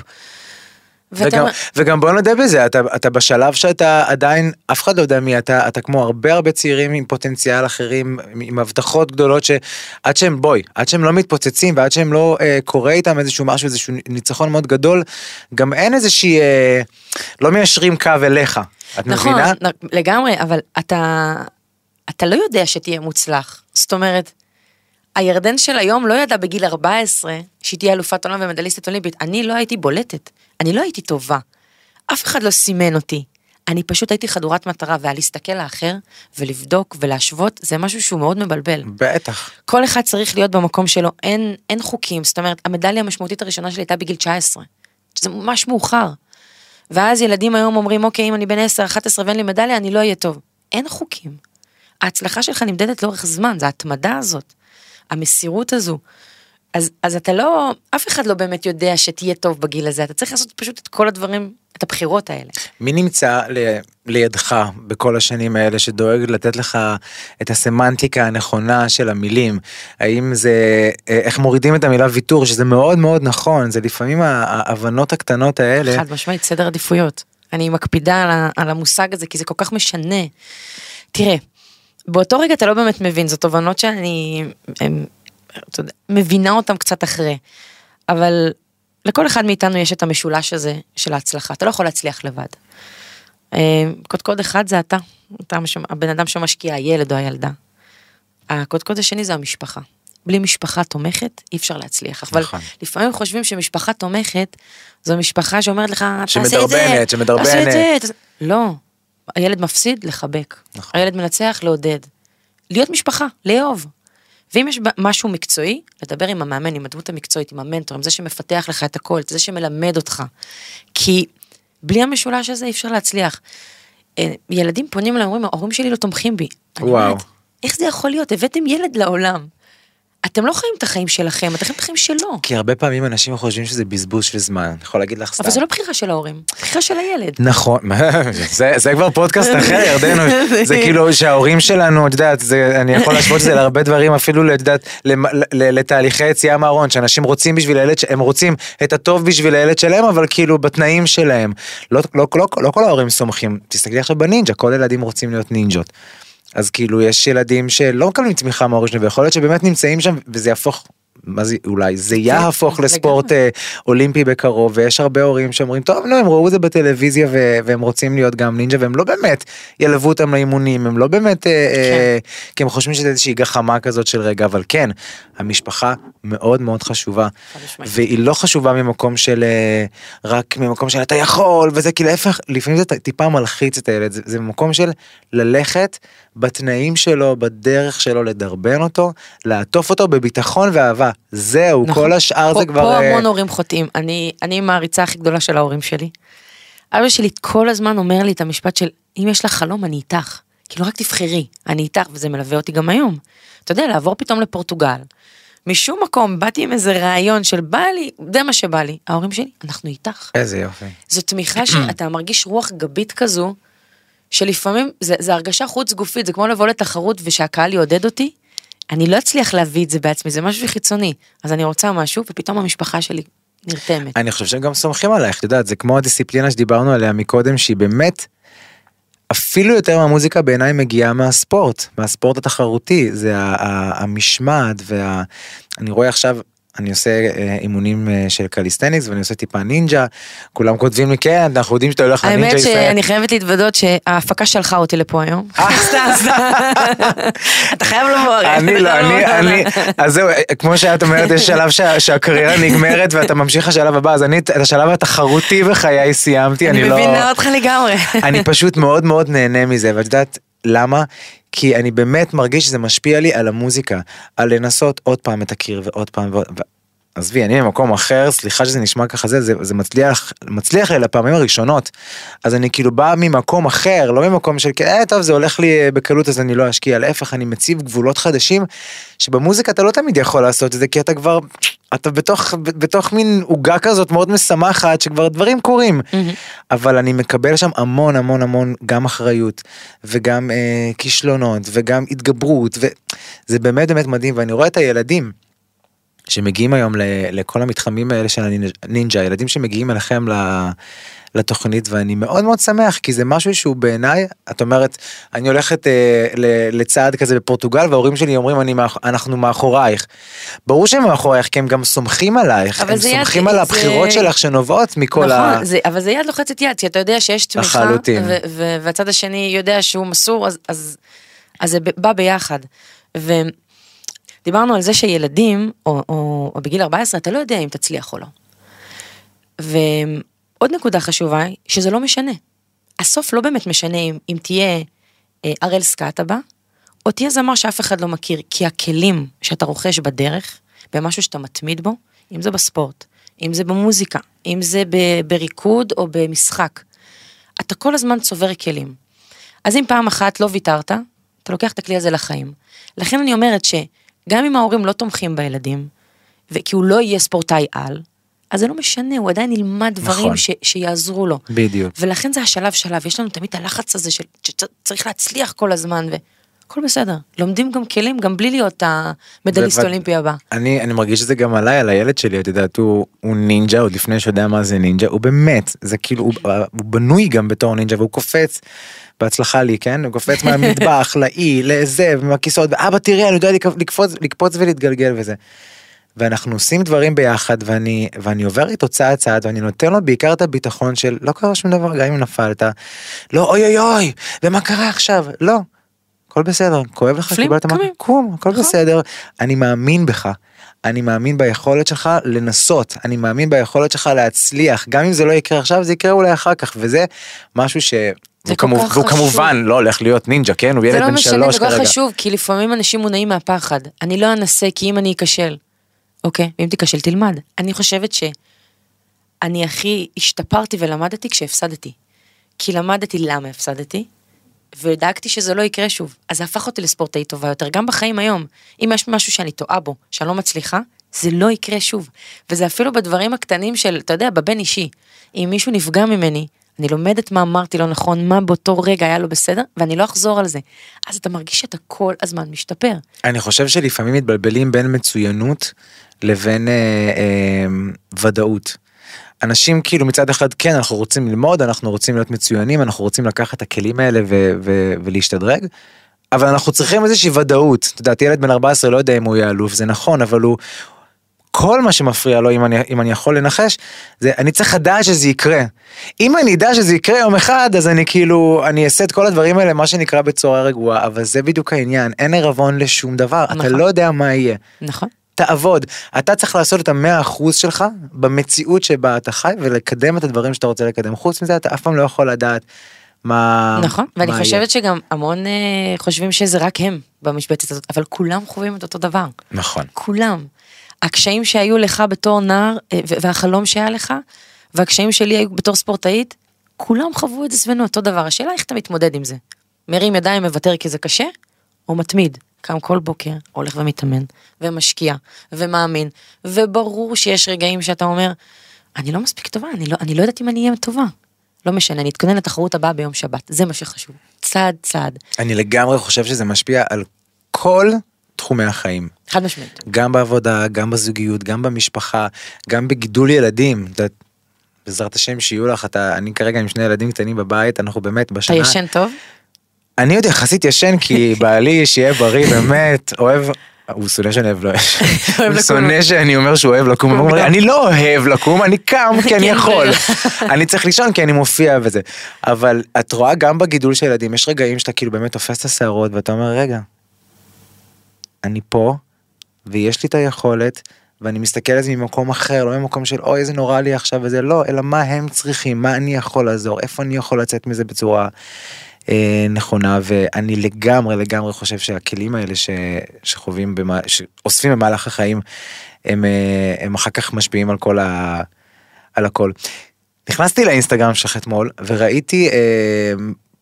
וגם, וגם בוא נודה בזה, אתה, אתה בשלב שאתה עדיין, אף אחד לא יודע מי אתה, אתה כמו הרבה הרבה צעירים עם פוטנציאל אחרים, עם הבטחות גדולות שעד שהם, בואי, עד שהם לא מתפוצצים ועד שהם לא אה, קורה איתם איזשהו משהו, איזשהו ניצחון מאוד גדול, גם אין איזושהי, אה, לא מיישרים קו אליך, את נכון, מבינה? נ- לגמרי, אבל אתה, אתה לא יודע שתהיה מוצלח. זאת אומרת, הירדן של היום לא ידע בגיל 14 שהיא תהיה אלופת עולם ומדליסטית אולימפית. אני לא הייתי בולטת, אני לא הייתי טובה. אף אחד לא סימן אותי. אני פשוט הייתי חדורת מטרה, ולהסתכל לאחר ולבדוק ולהשוות, זה משהו שהוא מאוד מבלבל. בטח. כל אחד צריך להיות במקום שלו, אין, אין חוקים, זאת אומרת, המדליה המשמעותית הראשונה שלי הייתה בגיל 19, שזה ממש מאוחר. ואז ילדים היום אומרים, אוקיי, אם אני בן 10, 11 ואין לי מדליה, אני לא אהיה טוב. אין חוקים. ההצלחה שלך נמדדת לאורך זמן, זה ההתמדה הזאת, המסירות הזו. אז, אז אתה לא, אף אחד לא באמת יודע שתהיה טוב בגיל הזה, אתה צריך לעשות פשוט את כל הדברים, את הבחירות האלה. מי נמצא ל, לידך בכל השנים האלה שדואג לתת לך את הסמנטיקה הנכונה של המילים? האם זה, אה, איך מורידים את המילה ויתור, שזה מאוד מאוד נכון, זה לפעמים ההבנות הקטנות האלה. חד משמעית, סדר עדיפויות. אני מקפידה על, על המושג הזה, כי זה כל כך משנה. תראה, באותו רגע אתה לא באמת מבין, זו תובנות שאני הם, יודע, מבינה אותן קצת אחרי. אבל לכל אחד מאיתנו יש את המשולש הזה של ההצלחה, אתה לא יכול להצליח לבד. אה, קודקוד אחד זה אתה, אתה מש- הבן אדם שמשקיע, הילד או הילדה. הקודקוד השני זה המשפחה. בלי משפחה תומכת אי אפשר להצליח, אבל נכון. לפעמים חושבים שמשפחה תומכת זו משפחה שאומרת לך, תעשה את זה, שמדרבנת, שמדרבנת." תעשה את זה, תעשה-" לא, הילד מפסיד, לחבק. נכון. הילד מנצח, לעודד. להיות משפחה, לאהוב. ואם יש משהו מקצועי, לדבר עם המאמן, עם הדמות המקצועית, עם המנטור, עם זה שמפתח לך את הכל, את זה שמלמד אותך. כי בלי המשולש הזה אי אפשר להצליח. אה, ילדים פונים אליי, אומרים, ההורים שלי לא תומכים בי. וואו. אומרת, איך זה יכול להיות? הבאתם ילד לעולם. אתם לא חיים את החיים שלכם, אתם חיים את החיים שלו. כי הרבה פעמים אנשים חושבים שזה בזבוז של זמן, אני יכול להגיד לך סתם. אבל זה לא בחירה של ההורים, בחירה של הילד. נכון, זה, זה כבר פודקאסט אחר, ירדנו, זה כאילו שההורים שלנו, את יודעת, זה, אני יכול להשוות את זה להרבה דברים, אפילו, את יודעת, למ- ל- לתהליכי יציאה מהארון, שאנשים רוצים בשביל הילד, הם רוצים את הטוב בשביל הילד שלהם, אבל כאילו בתנאים שלהם. לא, לא, לא, לא כל ההורים סומכים, תסתכלי עכשיו בנינג'ה, כל הילדים רוצים להיות נינג'ות. אז כאילו יש ילדים שלא מקבלים תמיכה מההורים שלהם, ויכול להיות שבאמת נמצאים שם, וזה יהפוך, מה זה אולי, זה יהפוך לגמרי. לספורט אה, אולימפי בקרוב, ויש הרבה הורים שאומרים, טוב, לא, הם ראו את זה בטלוויזיה ו- והם רוצים להיות גם נינג'ה, והם לא באמת ילוו אותם לאימונים, הם לא באמת, אה, אה, כי הם חושבים שזה איזושהי גחמה כזאת של רגע, אבל כן, המשפחה מאוד מאוד חשובה. והיא לא חשובה ממקום של, רק ממקום של אתה יכול, וזה כאילו להפך, לפעמים זה טיפה מלחיץ את הילד, זה, זה ממקום של ללכת בתנאים שלו, בדרך שלו, לדרבן אותו, לעטוף אותו בביטחון ואהבה, זהו, נכון. כל השאר פה, זה כבר... פה אה, המון הורים חוטאים, אני, אני מעריצה הכי גדולה של ההורים שלי. אבא שלי כל הזמן אומר לי את המשפט של, אם יש לך חלום, אני איתך. כאילו, רק תבחרי, אני איתך, וזה מלווה אותי גם היום. אתה יודע, לעבור פתאום לפורטוגל. משום מקום, באתי עם איזה רעיון של בא לי, זה מה שבא לי. ההורים שלי, אנחנו איתך. איזה יופי. זו תמיכה שאתה מרגיש רוח גבית כזו, שלפעמים זה, זה הרגשה חוץ גופית, זה כמו לבוא לתחרות ושהקהל יעודד אותי. אני לא אצליח להביא את זה בעצמי, זה משהו חיצוני. אז אני רוצה משהו, ופתאום המשפחה שלי נרתמת. אני חושב שהם גם סומכים עלייך, את יודעת, זה כמו הדיסציפלינה שדיברנו עליה מקודם, שהיא באמת, אפילו יותר מהמוזיקה בעיניי מגיעה מהספורט, מהספורט התחרותי, זה המשמעת וה... אני רואה עכשיו, אני עושה אה, אימונים אה, של calisthenics ואני עושה טיפה נינג'ה, כולם כותבים לי כן, אנחנו יודעים שאתה הולך לנינג'ה האמת ישראל. שאני חייבת להתוודות שההפקה שלחה אותי לפה היום. סתם. אתה חייב לבוא, הרי. אני לא, אני, לבוא. אני, אז זהו, כמו שאת אומרת, יש שלב שה- שהקריירה נגמרת ואתה ממשיך לשלב הבא, אז אני את השלב התחרותי בחיי סיימתי, אני אני לא... מבינה אותך לגמרי. אני פשוט מאוד מאוד נהנה מזה, ואת יודעת למה? כי אני באמת מרגיש שזה משפיע לי על המוזיקה, על לנסות עוד פעם את הקיר ועוד פעם ועוד... עזבי, אני במקום אחר, סליחה שזה נשמע ככה זה, זה, זה מצליח, מצליח לי לפעמים הראשונות. אז אני כאילו בא ממקום אחר, לא ממקום של, אה, טוב, זה הולך לי אה, בקלות אז אני לא אשקיע, להפך, אני מציב גבולות חדשים, שבמוזיקה אתה לא תמיד יכול לעשות את זה, כי אתה כבר, אתה בתוך, בתוך מין עוגה כזאת מאוד משמחת, שכבר דברים קורים. אבל אני מקבל שם המון המון המון גם אחריות וגם אה, כישלונות וגם התגברות וזה באמת באמת מדהים ואני רואה את הילדים שמגיעים היום ל, לכל המתחמים האלה של הנינג'ה, ילדים שמגיעים אליכם ל... לתוכנית ואני מאוד מאוד שמח כי זה משהו שהוא בעיניי את אומרת אני הולכת אה, ל- לצעד כזה בפורטוגל וההורים שלי אומרים אני אנחנו מאחורייך. ברור שהם מאחורייך כי הם גם סומכים עלייך הם זה יד- סומכים על זה- הבחירות שלך שנובעות מכל נכון, ה... זה, אבל זה יד לוחצת יד, כי אתה יודע שיש תמיכה. ו- ו- והצד השני יודע שהוא מסור, אז, אז, אז זה בא ביחד. ודיברנו על זה שילדים, או, או, או בגיל 14, אתה לא יודע אם תצליח או לא. ועוד נקודה חשובה היא, שזה לא משנה. הסוף לא באמת משנה אם, אם תהיה אה, הראל סקאט הבא, או תהיה זמר שאף אחד לא מכיר, כי הכלים שאתה רוכש בדרך, במשהו שאתה מתמיד בו, אם זה בספורט, אם זה במוזיקה, אם זה ב- בריקוד או במשחק, אתה כל הזמן צובר כלים. אז אם פעם אחת לא ויתרת, אתה לוקח את הכלי הזה לחיים. לכן אני אומרת שגם אם ההורים לא תומכים בילדים, וכי הוא לא יהיה ספורטאי על, אז זה לא משנה, הוא עדיין ילמד דברים נכון. ש, שיעזרו לו. בדיוק. ולכן זה השלב שלב, יש לנו תמיד את הלחץ הזה של שצריך להצליח כל הזמן, והכל בסדר. לומדים גם כלים, גם בלי להיות המדליסט אולימפי הבא. אני אני מרגיש את זה גם עליי על הילד שלי את יודעת הוא הוא נינג'ה עוד לפני שיודע מה זה נינג'ה הוא באמת זה כאילו הוא, הוא בנוי גם בתור נינג'ה והוא קופץ. בהצלחה לי כן הוא קופץ מהמטבח לאי לזה מהכיסאות ואבא תראה אני יודע לקפ- לקפוץ לקפוץ ולהתגלגל וזה. ואנחנו עושים דברים ביחד ואני ואני עובר איתו צעד צעד ואני נותן לו בעיקר את הביטחון של לא קרה שום דבר גם אם נפלת. לא אוי אוי אוי ומה קרה עכשיו לא. הכל בסדר כואב לך קיבלת מה. קום הכל נכון. בסדר אני מאמין בך. אני מאמין ביכולת שלך לנסות אני מאמין ביכולת שלך להצליח גם אם זה לא יקרה עכשיו זה יקרה אולי אחר כך וזה משהו ש... זה הוא כל כמובן- כך חשוב. כמובן לא הולך להיות נינג'ה כן הוא זה ילד לא בן משנה, שלוש זה כל כך כרגע. חשוב, כי לפעמים אנשים מונעים מהפחד. אני לא אנסה כי אם אני אכשל. אוקיי, ואם תיכשל תלמד. אני חושבת שאני הכי השתפרתי ולמדתי כשהפסדתי. כי למדתי למה הפסדתי, ודאגתי שזה לא יקרה שוב. אז זה הפך אותי לספורטאית טובה יותר, גם בחיים היום. אם יש משהו שאני טועה בו, שאני לא מצליחה, זה לא יקרה שוב. וזה אפילו בדברים הקטנים של, אתה יודע, בבין אישי. אם מישהו נפגע ממני, אני לומדת מה אמרתי לא נכון, מה באותו רגע היה לא בסדר, ואני לא אחזור על זה. אז אתה מרגיש שאתה כל הזמן משתפר. אני חושב שלפעמים מתבלבלים בין מצוינות לבין אה, אה, ודאות. אנשים כאילו מצד אחד כן אנחנו רוצים ללמוד אנחנו רוצים להיות מצוינים אנחנו רוצים לקחת את הכלים האלה ו- ו- ולהשתדרג. אבל אנחנו צריכים איזושהי ודאות. את יודעת ילד בן 14 לא יודע אם הוא יהיה אלוף זה נכון אבל הוא. כל מה שמפריע לו אם אני אם אני יכול לנחש זה אני צריך לדעת שזה יקרה. אם אני אדע שזה יקרה יום אחד אז אני כאילו אני אעשה את כל הדברים האלה מה שנקרא בצורה רגועה אבל זה בדיוק העניין אין ערבון לשום דבר אתה נכון. לא יודע מה יהיה. נכון? תעבוד אתה צריך לעשות את המאה אחוז שלך במציאות שבה אתה חי ולקדם את הדברים שאתה רוצה לקדם חוץ מזה אתה אף פעם לא יכול לדעת מה נכון, ואני מה חושבת שגם המון אה, חושבים שזה רק הם במשבצת הזאת, אבל כולם חווים את אותו דבר. יהיה. נכון כולם. הקשיים שהיו לך בתור נער, אה, והחלום שהיה לך, והקשיים שלי היו בתור ספורטאית, כולם חוו את זה סביבנו אותו דבר. השאלה איך אתה מתמודד עם זה. מרים ידיים, מוותר כי זה קשה, או מתמיד. קם כל בוקר, הולך ומתאמן, ומשקיע, ומאמין, וברור שיש רגעים שאתה אומר, אני לא מספיק טובה, אני לא, אני לא יודעת אם אני אהיה טובה. לא משנה, אני אתכונן לתחרות הבאה ביום שבת, זה מה שחשוב. צעד צעד, אני לגמרי חושב שזה משפיע על כל תחומי החיים. חד משמעית. גם בעבודה, גם בזוגיות, גם במשפחה, גם בגידול ילדים. בעזרת השם שיהיו לך, אתה, אני כרגע עם שני ילדים קטנים בבית, אנחנו באמת אתה בשנה... ישן טוב? אני עוד יחסית ישן כי בעלי שיהיה בריא באמת, אוהב... הוא שונא שאני אוהב לו, הוא. שונא שאני אומר שהוא אוהב לקום, הוא אומר לי, אני לא אוהב לקום, אני קם כי אני כן, יכול. אני צריך לישון כי אני מופיע וזה, אבל את רואה גם בגידול של ילדים, יש רגעים שאתה כאילו באמת תופס את השערות ואתה אומר רגע, אני פה ויש לי את היכולת ואני מסתכל על זה ממקום אחר, לא ממקום של אוי איזה נורא לי עכשיו וזה לא, אלא מה הם צריכים, מה אני יכול לעזור, איפה אני יכול לצאת מזה בצורה נכונה ואני לגמרי לגמרי חושב שהכלים האלה ש, שחווים, במה, שאוספים במהלך החיים, הם, אה, הם אחר כך משפיעים על כל ה... על הכל. נכנסתי לאינסטגרם שלך אתמול וראיתי אה,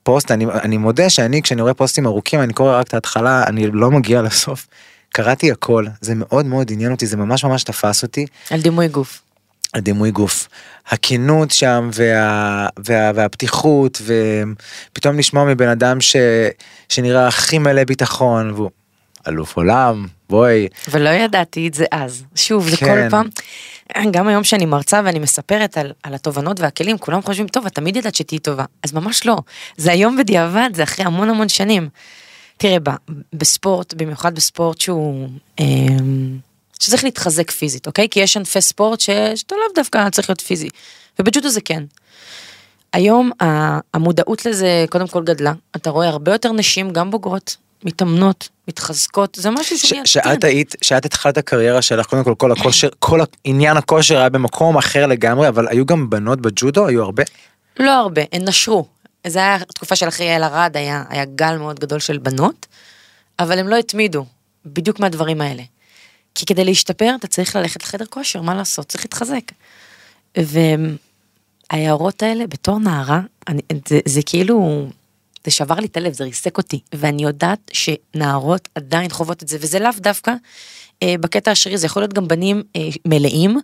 פוסט, אני, אני מודה שאני כשאני רואה פוסטים ארוכים אני קורא רק את ההתחלה, אני לא מגיע לסוף. קראתי הכל, זה מאוד מאוד עניין אותי, זה ממש ממש תפס אותי. על דימוי גוף. על דימוי גוף. הכנות שם וה, וה, והפתיחות ופתאום לשמוע מבן אדם ש, שנראה הכי מלא ביטחון והוא אלוף עולם בואי, ולא ידעתי את זה אז. שוב, זה כן. כל פעם, גם היום שאני מרצה ואני מספרת על, על התובנות והכלים, כולם חושבים, טוב, את תמיד ידעת שתהיי טובה. אז ממש לא. זה היום בדיעבד, זה אחרי המון המון שנים. תראה, בספורט, במיוחד בספורט שהוא... אה, שצריך להתחזק פיזית, אוקיי? כי יש ענפי ספורט ש- שאתה לאו דווקא צריך להיות פיזי. ובג'ודו זה כן. היום המודעות לזה קודם כל גדלה. אתה רואה הרבה יותר נשים, גם בוגרות, מתאמנות, מתחזקות, זה משהו ש- שאני... שאת היית, שאת התחלת הקריירה שלך, קודם כל כל הכושר, כל עניין הכושר היה במקום אחר לגמרי, אבל היו גם בנות בג'ודו, היו הרבה. לא הרבה, הן נשרו. זה היה תקופה של אחרי יעל ארד, היה, היה גל מאוד גדול של בנות, אבל הם לא התמידו, בדיוק מהדברים האלה. כי כדי להשתפר אתה צריך ללכת לחדר כושר, מה לעשות? צריך להתחזק. וההערות האלה בתור נערה, אני, זה, זה כאילו, זה שבר לי את הלב, זה ריסק אותי. ואני יודעת שנערות עדיין חוות את זה, וזה לאו דווקא אה, בקטע השרירי, זה יכול להיות גם בנים אה, מלאים,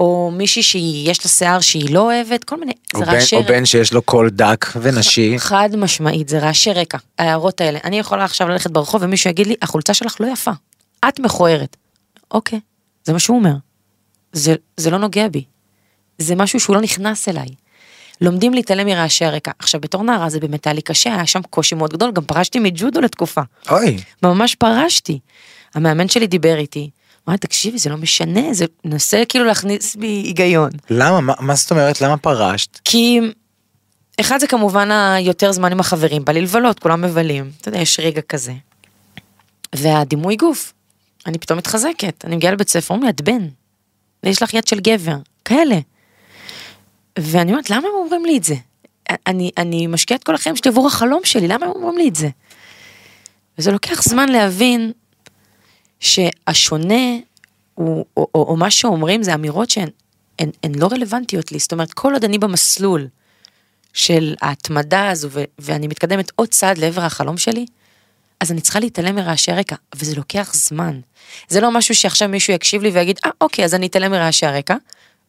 או מישהי שיש לה שיער שהיא לא אוהבת, כל מיני, זה רעשי או בן שיש לו קול דק ונשי. חד משמעית, זה רעשי רקע, ההערות האלה. אני יכולה עכשיו ללכת ברחוב ומישהו יגיד לי, החולצה שלך לא יפה, את מכוערת. אוקיי, זה מה שהוא אומר. זה, זה לא נוגע בי. זה משהו שהוא לא נכנס אליי. לומדים להתעלם מרעשי הרקע. עכשיו, בתור נערה זה באמת היה לי קשה, היה שם קושי מאוד גדול, גם פרשתי מג'ודו לתקופה. אוי, ממש פרשתי. המאמן שלי דיבר איתי, אמר, תקשיבי, זה לא משנה, זה מנסה כאילו להכניס בי היגיון. למה, מה- מה זאת אומרת, למה פרשת? כי אחד זה כמובן היותר זמן עם החברים, בא לי לבלות, כולם מבלים, אתה יודע, יש רגע כזה. והדימוי גוף, אני פתאום מתחזקת, אני מגיעה לבית ספר, אומרים לי, את בן, יש לך יד של גבר, כאלה. ואני אומרת, למה הם אומרים לי את זה? אני, אני משקיעה את כל החיים שלי עבור החלום שלי, למה הם אומרים לי את זה? וזה לוקח זמן להבין שהשונה הוא, או, או, או מה שאומרים זה אמירות שהן הן, הן לא רלוונטיות לי, זאת אומרת כל עוד אני במסלול של ההתמדה הזו ו, ואני מתקדמת עוד צעד לעבר החלום שלי, אז אני צריכה להתעלם מרעשי הרקע, וזה לוקח זמן. זה לא משהו שעכשיו מישהו יקשיב לי ויגיד, אה אוקיי אז אני אתעלם מרעשי הרקע,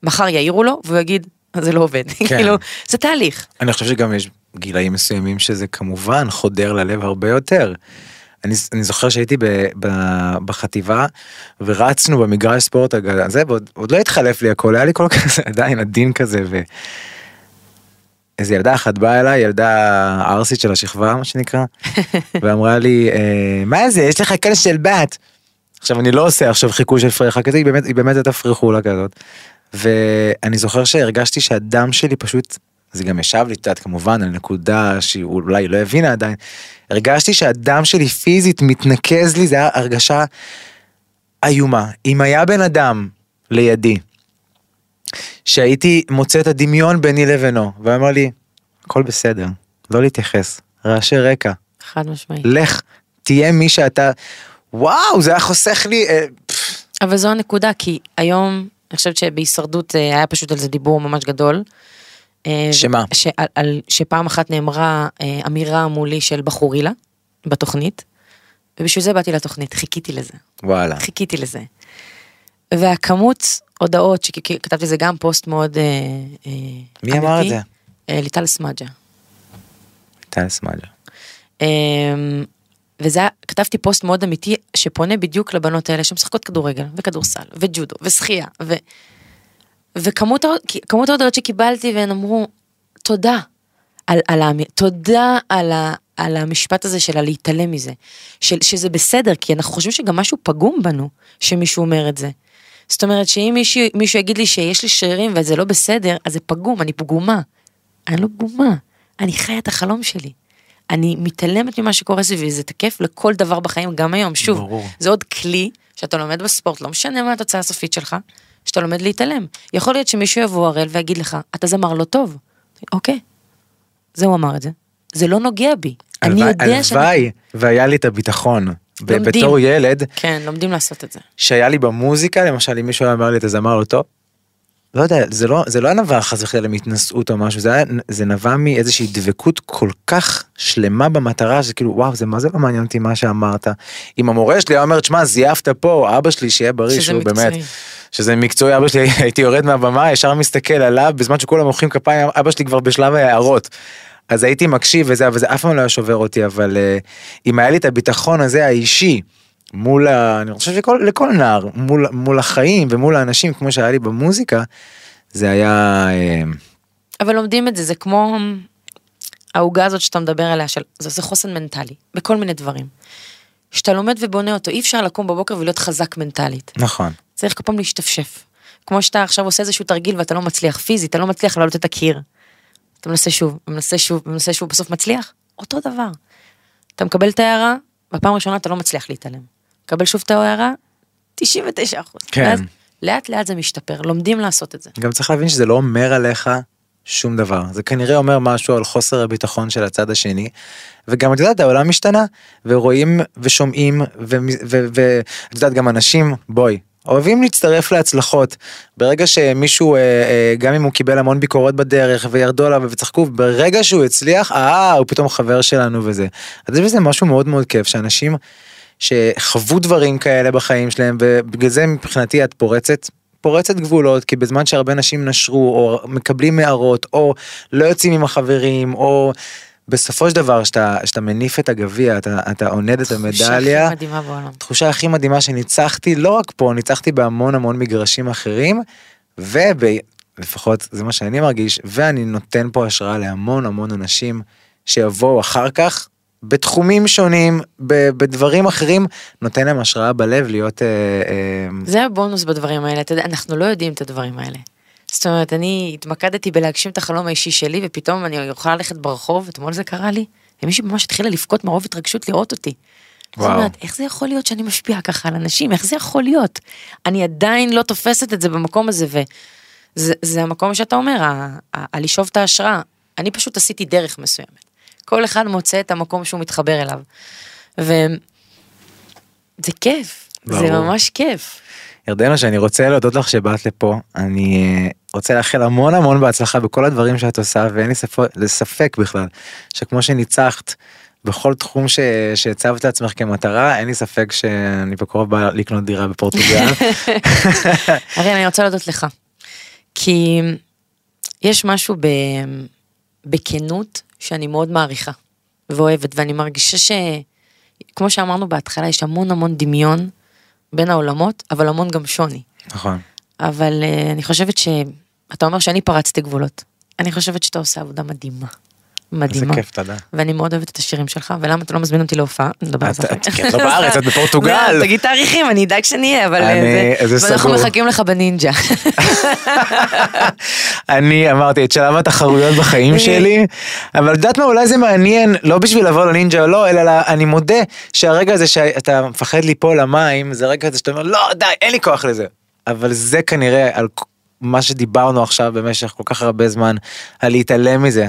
מחר יעירו לו והוא יגיד, זה לא עובד, כן. כאילו, זה תהליך. אני חושב שגם יש גילאים מסוימים שזה כמובן חודר ללב הרבה יותר. אני, אני זוכר שהייתי ב, ב, בחטיבה ורצנו במגרש ספורט הזה ועוד עוד לא התחלף לי הכל היה לי כל כזה עדיין עדין כזה ו... איזה ילדה אחת באה אליי ילדה ערסית של השכבה מה שנקרא ואמרה לי "אה, מה זה יש לך כאלה של בת. עכשיו אני לא עושה עכשיו חיקוי של פרחה כזה היא באמת היא באמת הייתה פריחולה כזאת. ואני זוכר שהרגשתי שהדם שלי פשוט זה גם ישב לי את יודעת כמובן על נקודה שהיא אולי לא הבינה עדיין. הרגשתי שהדם שלי פיזית מתנקז לי זה היה הרגשה איומה אם היה בן אדם לידי. שהייתי מוצא את הדמיון ביני לבינו ואמר לי הכל בסדר לא להתייחס רעשי רקע חד משמעית. לך תהיה מי שאתה וואו זה היה חוסך לי אה, אבל זו הנקודה, כי היום, אני חושבת שבהישרדות אה, היה פשוט על זה דיבור ממש גדול. אה, שמה? שעל, על, שפעם אחת נאמרה אמירה מולי של בחורילה בתוכנית, ובשביל זה באתי לתוכנית, חיכיתי לזה, וואלה חיכיתי לזה. והכמות הודעות, שכתבתי זה גם פוסט מאוד אה, אה, מי אמר את אמיתי, זה? אה, ליטל סמדג'ה. טל סמאג'ה. אמ, וזה היה, כתבתי פוסט מאוד אמיתי שפונה בדיוק לבנות האלה שמשחקות כדורגל וכדורסל וג'ודו ושחייה ו... וכמות ההודעות שקיבלתי והן אמרו תודה על, על האמיר, תודה על, ה, על המשפט הזה של הלהתעלם מזה, של, שזה בסדר כי אנחנו חושבים שגם משהו פגום בנו שמישהו אומר את זה. זאת אומרת שאם מישהו, מישהו יגיד לי שיש לי שרירים וזה לא בסדר אז זה פגום, אני פגומה. אני לא פגומה, אני חיה את החלום שלי. אני מתעלמת ממה שקורה סביבי, זה תקף לכל דבר בחיים, גם היום. שוב, ברור. זה עוד כלי שאתה לומד בספורט, לא משנה מה התוצאה הסופית שלך, שאתה לומד להתעלם. יכול להיות שמישהו יבוא הראל ויגיד לך, אתה זמר לא טוב. אוקיי, זה הוא אמר את זה. זה לא נוגע בי. אני הלוואי- יודע שאני... הלוואי והיה לי את הביטחון. לומדים. בתור ילד כן, לומדים לעשות את זה. שהיה לי במוזיקה למשל אם מישהו היה אומר לי אתה זמר לא טוב. לא יודע זה לא זה לא נבע חס וחלילה מהתנשאות או משהו זה היה זה נבע מאיזושהי דבקות כל כך שלמה במטרה שזה כאילו וואו זה מה זה לא מעניין אותי מה שאמרת. אם המורה שלי היה אומר תשמע זייפת פה אבא שלי שיהיה בריא שהוא באמת מקצועי. שזה מקצועי אבא שלי הייתי יורד מהבמה ישר מסתכל עליו בזמן שכולם מוחאים כפיים אבא שלי כבר בשלב ההערות. אז הייתי מקשיב וזה אבל זה אף פעם לא היה שובר אותי אבל uh, אם היה לי את הביטחון הזה האישי מול, ה, אני חושב שלכל נער, מול, מול החיים ומול האנשים, כמו שהיה לי במוזיקה, זה היה... אה, אבל לומדים את זה, זה כמו העוגה הזאת שאתה מדבר עליה, של, זה, זה חוסן מנטלי, בכל מיני דברים. שאתה לומד ובונה אותו, אי אפשר לקום בבוקר ולהיות חזק מנטלית. נכון. צריך כל פעם להשתפשף. כמו שאתה עכשיו עושה איזשהו תרגיל ואתה לא מצליח פיזית, אתה לא מצליח לעלות את הקיר. אתה מנסה שוב, מנסה שוב, מנסה שוב, בסוף מצליח? אותו דבר. אתה מקבל את ההערה, בפעם הראשונה אתה לא מצליח להתעלם. מקבל שוב את ההערה, 99 אחוז. כן. ואז לאט לאט זה משתפר, לומדים לעשות את זה. גם צריך להבין שזה לא אומר עליך שום דבר. זה כנראה אומר משהו על חוסר הביטחון של הצד השני. וגם את יודעת, העולם משתנה, ורואים ושומעים, ואת יודעת, גם אנשים, בואי, אוהבים להצטרף להצלחות. ברגע שמישהו, אה, אה, גם אם הוא קיבל המון ביקורות בדרך וירדו עליו וצחקו, ברגע שהוא הצליח, אה, הוא פתאום חבר שלנו וזה. אז יש בזה משהו מאוד מאוד כיף, שאנשים שחוו דברים כאלה בחיים שלהם, ובגלל זה מבחינתי את פורצת פורצת גבולות כי בזמן שהרבה אנשים נשרו או מקבלים הערות או לא יוצאים עם החברים או בסופו של דבר שאתה, שאתה מניף את הגביע אתה, אתה עונד את המדליה. תחושה הכי מדהימה בעולם. תחושה הכי מדהימה שניצחתי לא רק פה ניצחתי בהמון המון מגרשים אחרים ולפחות זה מה שאני מרגיש ואני נותן פה השראה להמון המון אנשים שיבואו אחר כך בתחומים שונים, בדברים אחרים, נותן להם השראה בלב להיות... אה, אה... זה הבונוס בדברים האלה, אתה יודע, אנחנו לא יודעים את הדברים האלה. זאת אומרת, אני התמקדתי בלהגשים את החלום האישי שלי, ופתאום אני יכולה ללכת ברחוב, אתמול זה קרה לי, ומישהי ממש התחילה לבכות מרוב התרגשות לראות אותי. וואו. זאת אומרת, איך זה יכול להיות שאני משפיעה ככה על אנשים? איך זה יכול להיות? אני עדיין לא תופסת את זה במקום הזה, וזה המקום שאתה אומר, הלשאוב את ההשראה. אני פשוט עשיתי דרך מסוימת. כל אחד מוצא את המקום שהוא מתחבר אליו. וזה כיף, ברור. זה ממש כיף. ירדנה, שאני רוצה להודות לך שבאת לפה, אני אה, רוצה לאחל המון המון בהצלחה בכל הדברים שאת עושה, ואין לי ספק, ספק בכלל, שכמו שניצחת בכל תחום ש... שהצבת לעצמך כמטרה, אין לי ספק שאני בקרוב בא לקנות דירה בפורטוגל. אריאל, אני רוצה להודות לך, כי יש משהו ב... בכנות שאני מאוד מעריכה ואוהבת, ואני מרגישה שכמו שאמרנו בהתחלה, יש המון המון דמיון בין העולמות, אבל המון גם שוני. נכון. אבל uh, אני חושבת שאתה אומר שאני פרצתי גבולות. אני חושבת שאתה עושה עבודה מדהימה. מדהימה. איזה כיף, תודה. ואני מאוד אוהבת את השירים שלך, ולמה אתה לא מזמין אותי להופעה? נדבר על זה אחר את לא בארץ, את בפורטוגל. לא, תגיד תאריכים, אני אדאג שנהיה, אבל אה, זה... ואנחנו מחכים לך בנינג'ה. אני אמרתי את שלב התחרויות בחיים שלי, אבל את יודעת מה, אולי זה מעניין, לא בשביל לבוא לנינג'ה או לא, אלא אני מודה שהרגע הזה שאתה מפחד ליפול למים, זה רגע הזה שאתה אומר, לא, די, אין לי כוח לזה. אבל זה כנראה על מה שדיברנו עכשיו במשך כל כך הרבה זמן, על להתעלם מזה.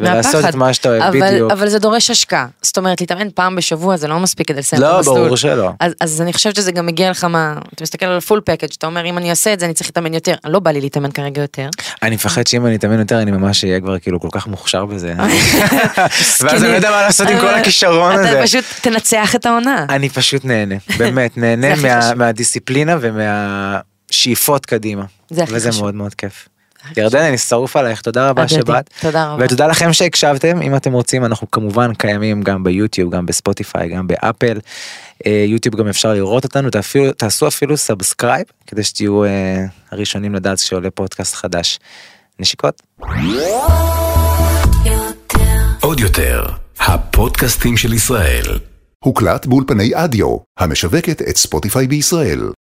ולעשות את מה שאתה אוהב, אבל, בדיוק. אבל זה דורש השקעה. זאת אומרת, להתאמן פעם בשבוע זה לא מספיק כדי לסיים לא, את המסלול. לא, ברור שלא. אז, אז אני חושבת שזה גם מגיע לך מה... אתה מסתכל על הפול פקאג', אתה אומר, אם אני אעשה את זה, אני צריך להתאמן יותר. לא בא לי להתאמן כרגע יותר. אני מפחד שאם אני אתאמן יותר, אני ממש אהיה כבר כאילו כל כך מוכשר בזה. ואז אני לא יודע מה לעשות עם כל הכישרון הזה. אתה פשוט תנצח את העונה. אני פשוט נהנה, באמת, נהנה מהדיסציפלינה ומהשאיפות קדימה. זה הכי וזה מאוד מאוד כיף. ירדן אני שרוף עלייך תודה רבה שבאת תודה רבה ותודה לכם שהקשבתם אם אתם רוצים אנחנו כמובן קיימים גם ביוטיוב גם בספוטיפיי גם באפל אה, יוטיוב גם אפשר לראות אותנו תעשו, תעשו אפילו subscribe כדי שתהיו אה, הראשונים לדעת שעולה פודקאסט חדש. נשיקות. עוד יותר הפודקאסטים של ישראל הוקלט באולפני אדיו המשווקת את ספוטיפיי בישראל.